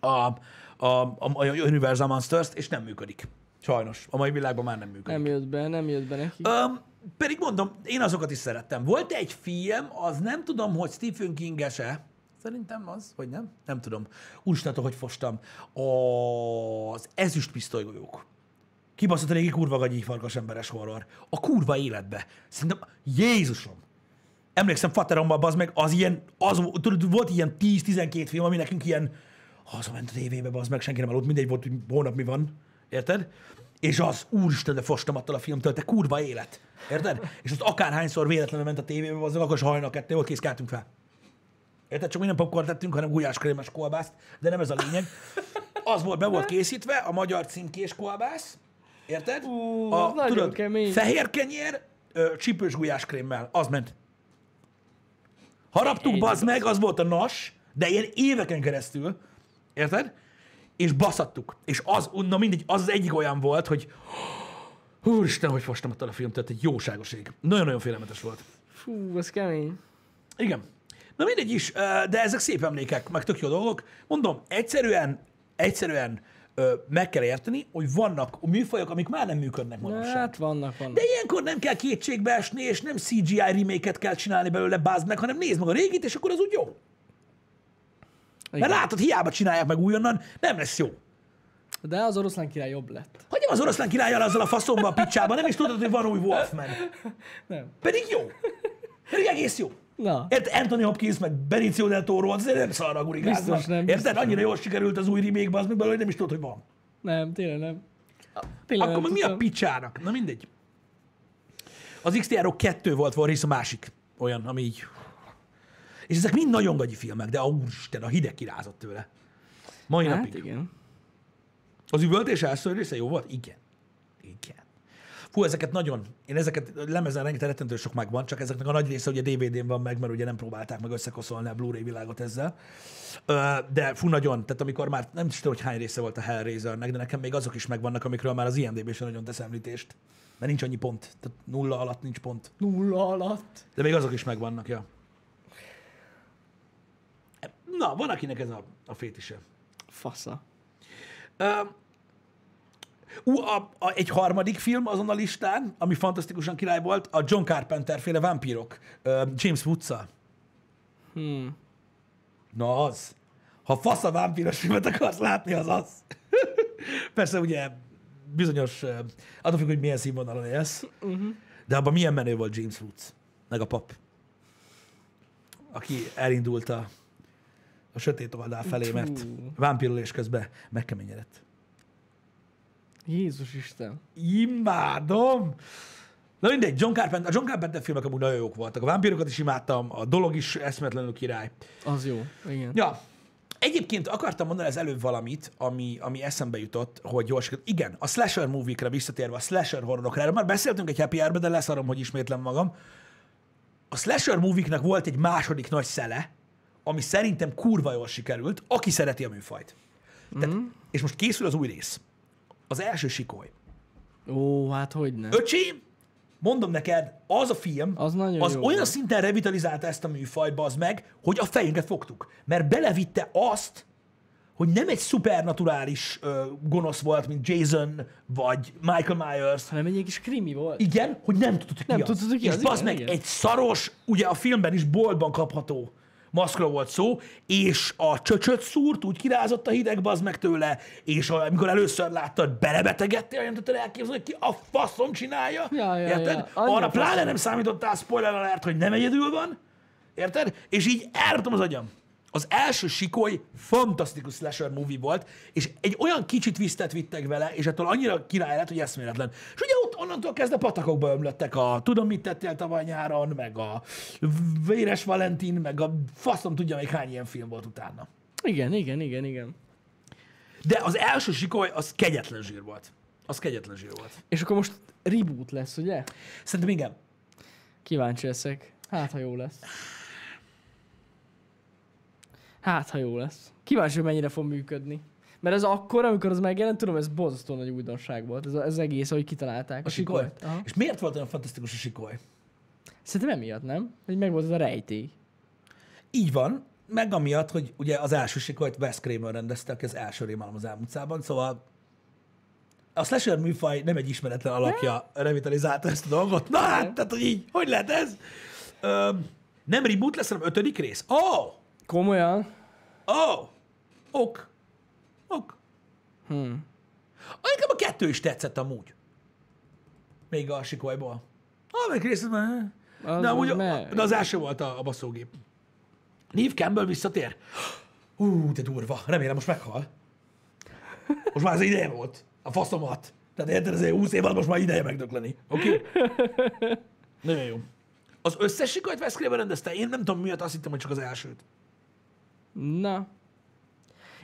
a, a, a, a Universal Monsters-t, és nem működik. Sajnos. A mai világban már nem működik. nem jött be, nem jött be neki. Um, pedig mondom, én azokat is szerettem. Volt egy film, az nem tudom, hogy Stephen King-ese, szerintem az, vagy nem? Nem tudom. Úristen, hogy fostam. Az ezüst pisztolygolyók. Kibaszott régi kurva gagyi farkas emberes horror. A kurva életbe. Szerintem, Jézusom! Emlékszem, Fateromban az meg, az ilyen, az, tudod, volt ilyen 10-12 film, ami nekünk ilyen, hazament a tévébe, az meg, senki nem aludt, mindegy volt, hogy hónap mi van, érted? És az, úristen, de fostam attól a filmtől, te kurva élet, érted? És azt akárhányszor véletlenül ment a tévébe, az akkor is hajnal kettő, volt kész keltünk fel. Érted? Csak mi nem popcorn tettünk, hanem gulyáskrémes kolbászt, de nem ez a lényeg. Az volt, be volt készítve, a magyar címkés kolbász, érted? Ú, a, az nagyon kemény. fehér kenyér, ö, csípős gulyáskrémmel, az ment. Haraptuk, Egy bazd meg, az volt a nas, de ilyen éveken keresztül, érted? És baszattuk. És az, na mindegy, az az egyik olyan volt, hogy úristen, hogy fostam a filmtől, egy jóságos ég. Nagyon-nagyon félelmetes volt. Fú, az kemény. Igen. Na mindegy is, de ezek szép emlékek, meg tök jó dolgok. Mondom, egyszerűen, egyszerűen ö, meg kell érteni, hogy vannak műfajok, amik már nem működnek manapság. Hát vannak, vannak. De ilyenkor nem kell kétségbe esni, és nem CGI remake kell csinálni belőle, bázd meg, hanem nézd meg a régit, és akkor az úgy jó. Mert Igen. látod, hiába csinálják meg újonnan, nem lesz jó. De az oroszlán király jobb lett. Hagyjam az oroszlán királyjal azzal a faszomba a picsában, nem is tudod, hogy van új Wolfman. Nem. Pedig jó. Pedig egész jó. Na, Érted? Anthony Hopkins, meg Benicio del Toro, az azért nem szarra gurigáznak. Biztos nem, Érted? biztos Annyira jól sikerült az új remake az belőle, hogy nem is tudod, hogy van. nem, tényleg nem. Tényleg Akkor nem mi a picsának? Na mindegy. Az XTR 2 volt Warris a másik olyan, ami így... És ezek mind nagyon gagyi filmek, de a úristen, a hideg kirázott tőle. Mai Hát napig. igen. Az üvöltés első része jó volt? Igen. Igen. Fú, ezeket nagyon, én ezeket lemezen rengeteg rettentő sok megvan, csak ezeknek a nagy része ugye DVD-n van meg, mert ugye nem próbálták meg összekoszolni a Blu-ray világot ezzel. De fú, nagyon, tehát amikor már nem is tudom, hogy hány része volt a Hellraisernek, de nekem még azok is megvannak, amikről már az IMDb sem nagyon tesz említést. Mert nincs annyi pont, tehát nulla alatt nincs pont. Nulla alatt. De még azok is megvannak, ja. Na, van akinek ez a, a fétise. Fasza. Um, ú, a, a, egy harmadik film azon a listán, ami fantasztikusan király volt, a John Carpenter féle vámpírok, uh, James woods Hmm. Na az. Ha fasz a vámpíros filmet akarsz látni, az az. Persze ugye bizonyos, uh, attól függ, hogy milyen színvonalon élsz, uh-huh. de abban milyen menő volt James Woods, meg a pap, aki elindult a, a sötét oldal felé, mert vámpírolés közben megkeményedett. Jézus Isten. Imádom! Na mindegy, John Carpenter, a John Carpenter filmek amúgy nagyon jók voltak. A vámpírokat is imádtam, a dolog is eszmetlenül király. Az jó. Igen. Ja, egyébként akartam mondani az előbb valamit, ami, ami eszembe jutott, hogy gyors. Igen, a slasher movie-kre visszatérve, a slasher horrorokra, erről már beszéltünk egy happy hour de leszarom, hogy ismétlem magam. A slasher movie volt egy második nagy szele, ami szerintem kurva jól sikerült, aki szereti a műfajt. Tehát, Mhm. És most készül az új rész. Az első sikoly. Ó, hát hogy ne. Öcsém, mondom neked, az a film, Az nagyon az jó olyan volt. szinten revitalizálta ezt a műfajt, az meg, hogy a fejünket fogtuk. Mert belevitte azt, hogy nem egy szupernaturális ö, gonosz volt, mint Jason, vagy Michael Myers, Hanem egy kis krimi volt. igen, hogy nem tudtuk, ki Nem az. hogy ki És az, bazd igen, meg, igen. egy szaros, ugye a filmben is boltban kapható maszkra volt szó, és a csöcsöt szúrt, úgy kirázott a hideg, bazd meg tőle, és a, amikor először láttad, belebetegedtél, nem tudtad elképzelni, hogy ki a faszom csinálja. Ja, ja, Érted? ja. Arra pláne faszom. nem számítottál, spoiler alert, hogy nem egyedül van. Érted? És így elratom az agyam. Az első sikoly fantasztikus slasher movie volt, és egy olyan kicsit visztet vittek vele, és ettől annyira király lett, hogy eszméletlen. És ugye ott onnantól kezdve patakokba ömlöttek a Tudom, mit tettél tavaly nyáron, meg a Véres Valentin, meg a faszom tudja még hány ilyen film volt utána. Igen, igen, igen, igen. De az első sikoly, az kegyetlen zsír volt. Az kegyetlen zsír volt. És akkor most reboot lesz, ugye? Szerintem igen. Kíváncsi leszek. Hát, ha jó lesz. Hát, ha jó lesz. Kíváncsi, hogy mennyire fog működni. Mert ez akkor, amikor az megjelent, tudom, ez borzasztó nagy újdonság volt. Ez, a- ez egész, ahogy kitalálták. A sikoly. Aha. És miért volt olyan fantasztikus a sikoly? Szerintem emiatt, nem? Hogy meg volt ez a rejtély. Így van, meg amiatt, hogy ugye az első sikolyt Wes Kramer rendezte, aki az első rémálom az elmúcában, szóval a slasher műfaj nem egy ismeretlen alakja revitalizálta ezt a dolgot. Na hát, tehát hogy így, hogy lehet ez? Ö, nem reboot lesz, hanem ötödik rész. Ó, oh, Komolyan? ó, oh, ok, ok. Hmm. Nekem a kettő is tetszett amúgy. Még a sikolyból. Ah, meg rész, Az, de, amúgy, az a, me- de az első volt a, a baszógép. Neve Campbell visszatér? Hú, de durva. Remélem most meghal. Most már az ideje volt. A faszomat. Tehát érted, ezért 20 év alatt most már ideje megdögleni. Oké? Okay? Nagyon jó. Az összes sikolyt Wes rendezte? Én nem tudom miatt, azt hittem, hogy csak az elsőt. Na.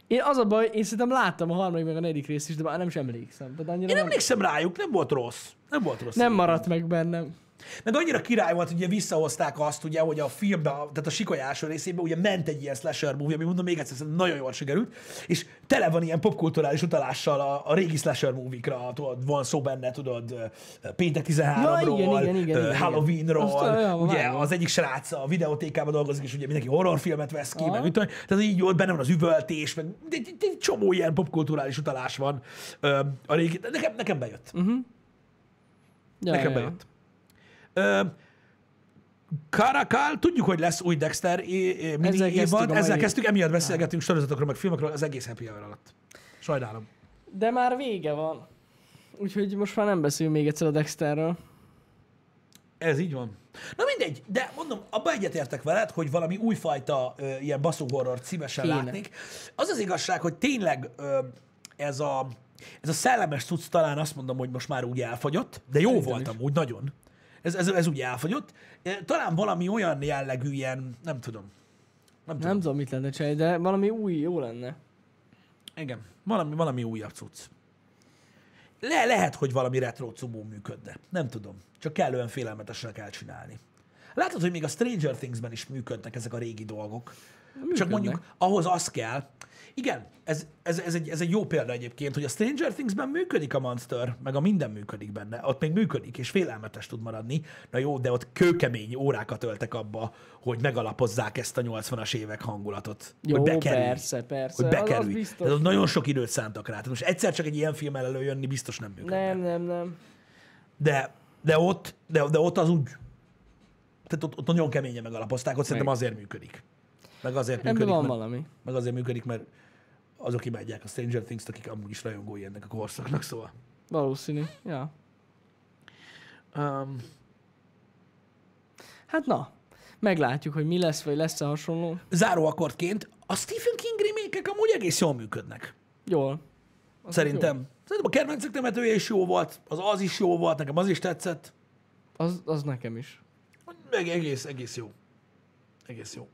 Én az a baj, én szerintem láttam a harmadik meg a negyedik részt is, de már nem is emlékszem. Tehát annyira Én nem, emlékszem rájuk, nem volt rossz. Nem volt rossz. nem maradt meg bennem. Meg annyira király volt, hogy ugye visszahozták azt, ugye, hogy a filmbe, tehát a Sikoly első részében ugye ment egy ilyen slasher movie, ami mondom még egyszer, nagyon jól sikerült, és tele van ilyen popkulturális utalással a, a régi slasher movie-kra, tudod, van szó benne, tudod, Péntek 13-ról, Ja, igen, igen, igen, ö, igen. Halloweenról, ugye vágom. az egyik srác a videótékában dolgozik, és ugye mindenki horrorfilmet vesz ki, Aha. meg mit tudom, tehát így volt, benne van az üvöltés, meg egy, egy, csomó ilyen popkulturális utalás van a régi, nekem, nekem bejött. Ja, Nekem ja. bejött. Karakal, tudjuk, hogy lesz új Dexter mini Ezzel évad, ezzel mai- kezdtük, emiatt beszélgetünk sorozatokról, meg filmekről az egész happy hour alatt. Sajnálom. De már vége van. Úgyhogy most már nem beszélünk még egyszer a Dexterről. Ez így van. Na mindegy, de mondom, abba egyetértek veled, hogy valami újfajta ö, ilyen baszó horror szívesen Kéne. látnék. Az az igazság, hogy tényleg ö, ez a, ez a szellemes cucc talán azt mondom, hogy most már úgy elfogyott, de jó Szerintem volt is. amúgy, nagyon. Ez, ez, ez úgy elfogyott. Talán valami olyan jellegű ilyen, nem tudom. Nem tudom. Nem tudom, mit lenne csinálni, de valami új jó lenne. Igen, valami, valami újabb cucc. Le, lehet, hogy valami retro cumó működne. Nem tudom. Csak kellően félelmetesen kell csinálni. Látod, hogy még a Stranger Things-ben is működnek ezek a régi dolgok. Működnek. Csak mondjuk ahhoz az kell. Igen, ez, ez, ez, egy, ez egy jó példa egyébként, hogy a Stranger Things-ben működik a Monster, meg a minden működik benne. Ott még működik, és félelmetes tud maradni. Na jó, de ott kőkemény órákat töltek abba, hogy megalapozzák ezt a 80-as évek hangulatot. Jó, hogy bekerülj persze, persze. hogy Az- az biztos. Tehát ott nagyon sok időt szántak rá. Tehát most egyszer csak egy ilyen filmmel előjönni biztos nem működne. Nem, nem, nem. De, de, ott, de, de ott az úgy, tehát ott, ott nagyon keményen megalapozták, ott szerintem azért működik. Meg azért Ebben működik, van mert, valami. meg azért működik, mert azok imádják a Stranger Things-t, akik amúgy is rajongói ennek a korszaknak, szóval. Valószínű. Ja. Um, Hát na, meglátjuk, hogy mi lesz, vagy lesz-e hasonló. záró akkordként a Stephen King remake amúgy egész jól működnek. Jól. Az Szerintem. Szerintem a kedvencek temetője is jó volt, az az is jó volt, nekem az is tetszett. jó. Az, az nekem is. Meg egész, egész jó. Egész jó.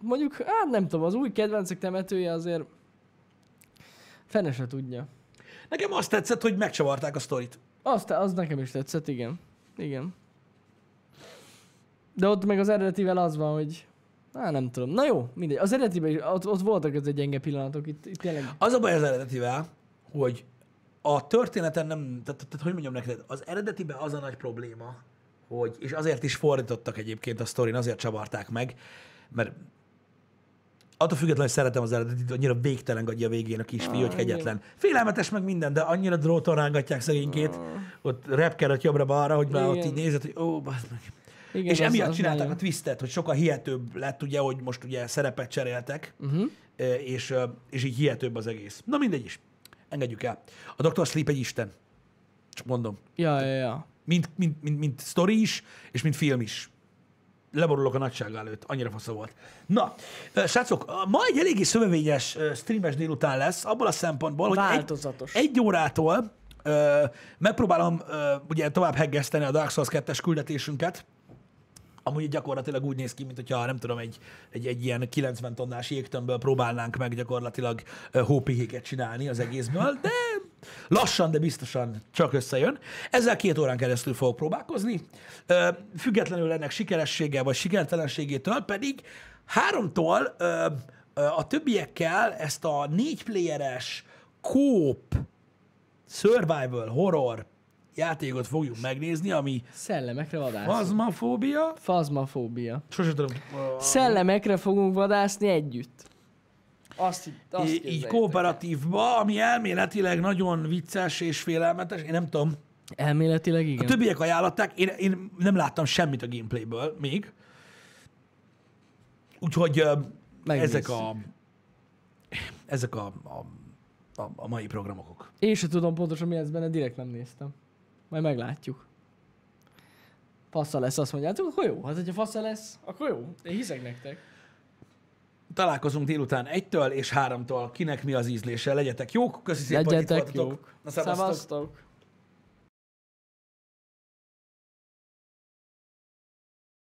Mondjuk, hát nem tudom, az új kedvencek temetője azért fene se tudja. Nekem azt tetszett, hogy megcsavarták a sztorit. Azt, az nekem is tetszett, igen. Igen. De ott meg az eredetivel az van, hogy Á, nem tudom. Na jó, mindegy. Az eredetiben is, ott, ott voltak az egy gyenge pillanatok, itt, itt tényleg... Az a baj az eredetivel, hogy a történeten nem, tehát, tehát hogy mondjam neked, az eredetiben az a nagy probléma, hogy, és azért is fordítottak egyébként a sztorin, azért csavarták meg, mert attól függetlenül, hogy szeretem az eredetit, annyira végtelen gadja a végén a kisfiú, hogy kegyetlen. Félelmetes meg minden, de annyira dróton rángatják szegénykét, ott repkel ott jobbra-balra, hogy már ott Igen. így nézed, hogy ó, bazd meg. Igen, és az- emiatt az csinálták nagyon- a twistet, hogy sokkal hihetőbb lett, ugye, hogy most ugye szerepet cseréltek, Uh-huh. És, és így hihetőbb az egész. Na mindegy is. Engedjük el. A Dr. Sleep egy isten. Csak mondom. Ja, ja, ja. Mint, mint, mint, mint sztori is, és mint film is. Leborulok a nagysága előtt. Annyira fasza volt. Na, srácok, ma egy eléggé szövevényes streames délután lesz, abból a szempontból, hogy egy, Változatos. egy órától ö, megpróbálom ö, ugye tovább heggeszteni a Dark Souls 2-es küldetésünket, Amúgy gyakorlatilag úgy néz ki, mint hogyha nem tudom, egy, egy, egy ilyen 90 tonnás jégtömbből próbálnánk meg gyakorlatilag hópihéket csinálni az egészből, de lassan, de biztosan csak összejön. Ezzel két órán keresztül fogok próbálkozni. Függetlenül ennek sikeressége vagy sikertelenségétől pedig háromtól A többiekkel ezt a négy playeres kóp survival horror játékot fogjuk megnézni, ami Szellemekre vadászni. fazmafóbia. Fazmafóbia. Sose tudom. Szellemekre fogunk vadászni együtt. Azt, azt így kooperatívba, ami elméletileg nagyon vicces és félelmetes. Én nem tudom. Elméletileg igen. A többiek ajánlották, én, én nem láttam semmit a gameplayből még. Úgyhogy ö, Megnézzük. ezek a ezek a, a, a, a mai programok. Én sem tudom pontosan mi ez benne, direkt nem néztem. Majd meglátjuk. Fasza lesz, azt mondjátok, akkor jó. Hát, hogyha fasza lesz, akkor jó. Én hiszek nektek. Találkozunk délután egytől és háromtól. Kinek mi az ízlése. Legyetek jók. Köszi szépen, Legyetek jók. Na, szevasztok. Szevasztok.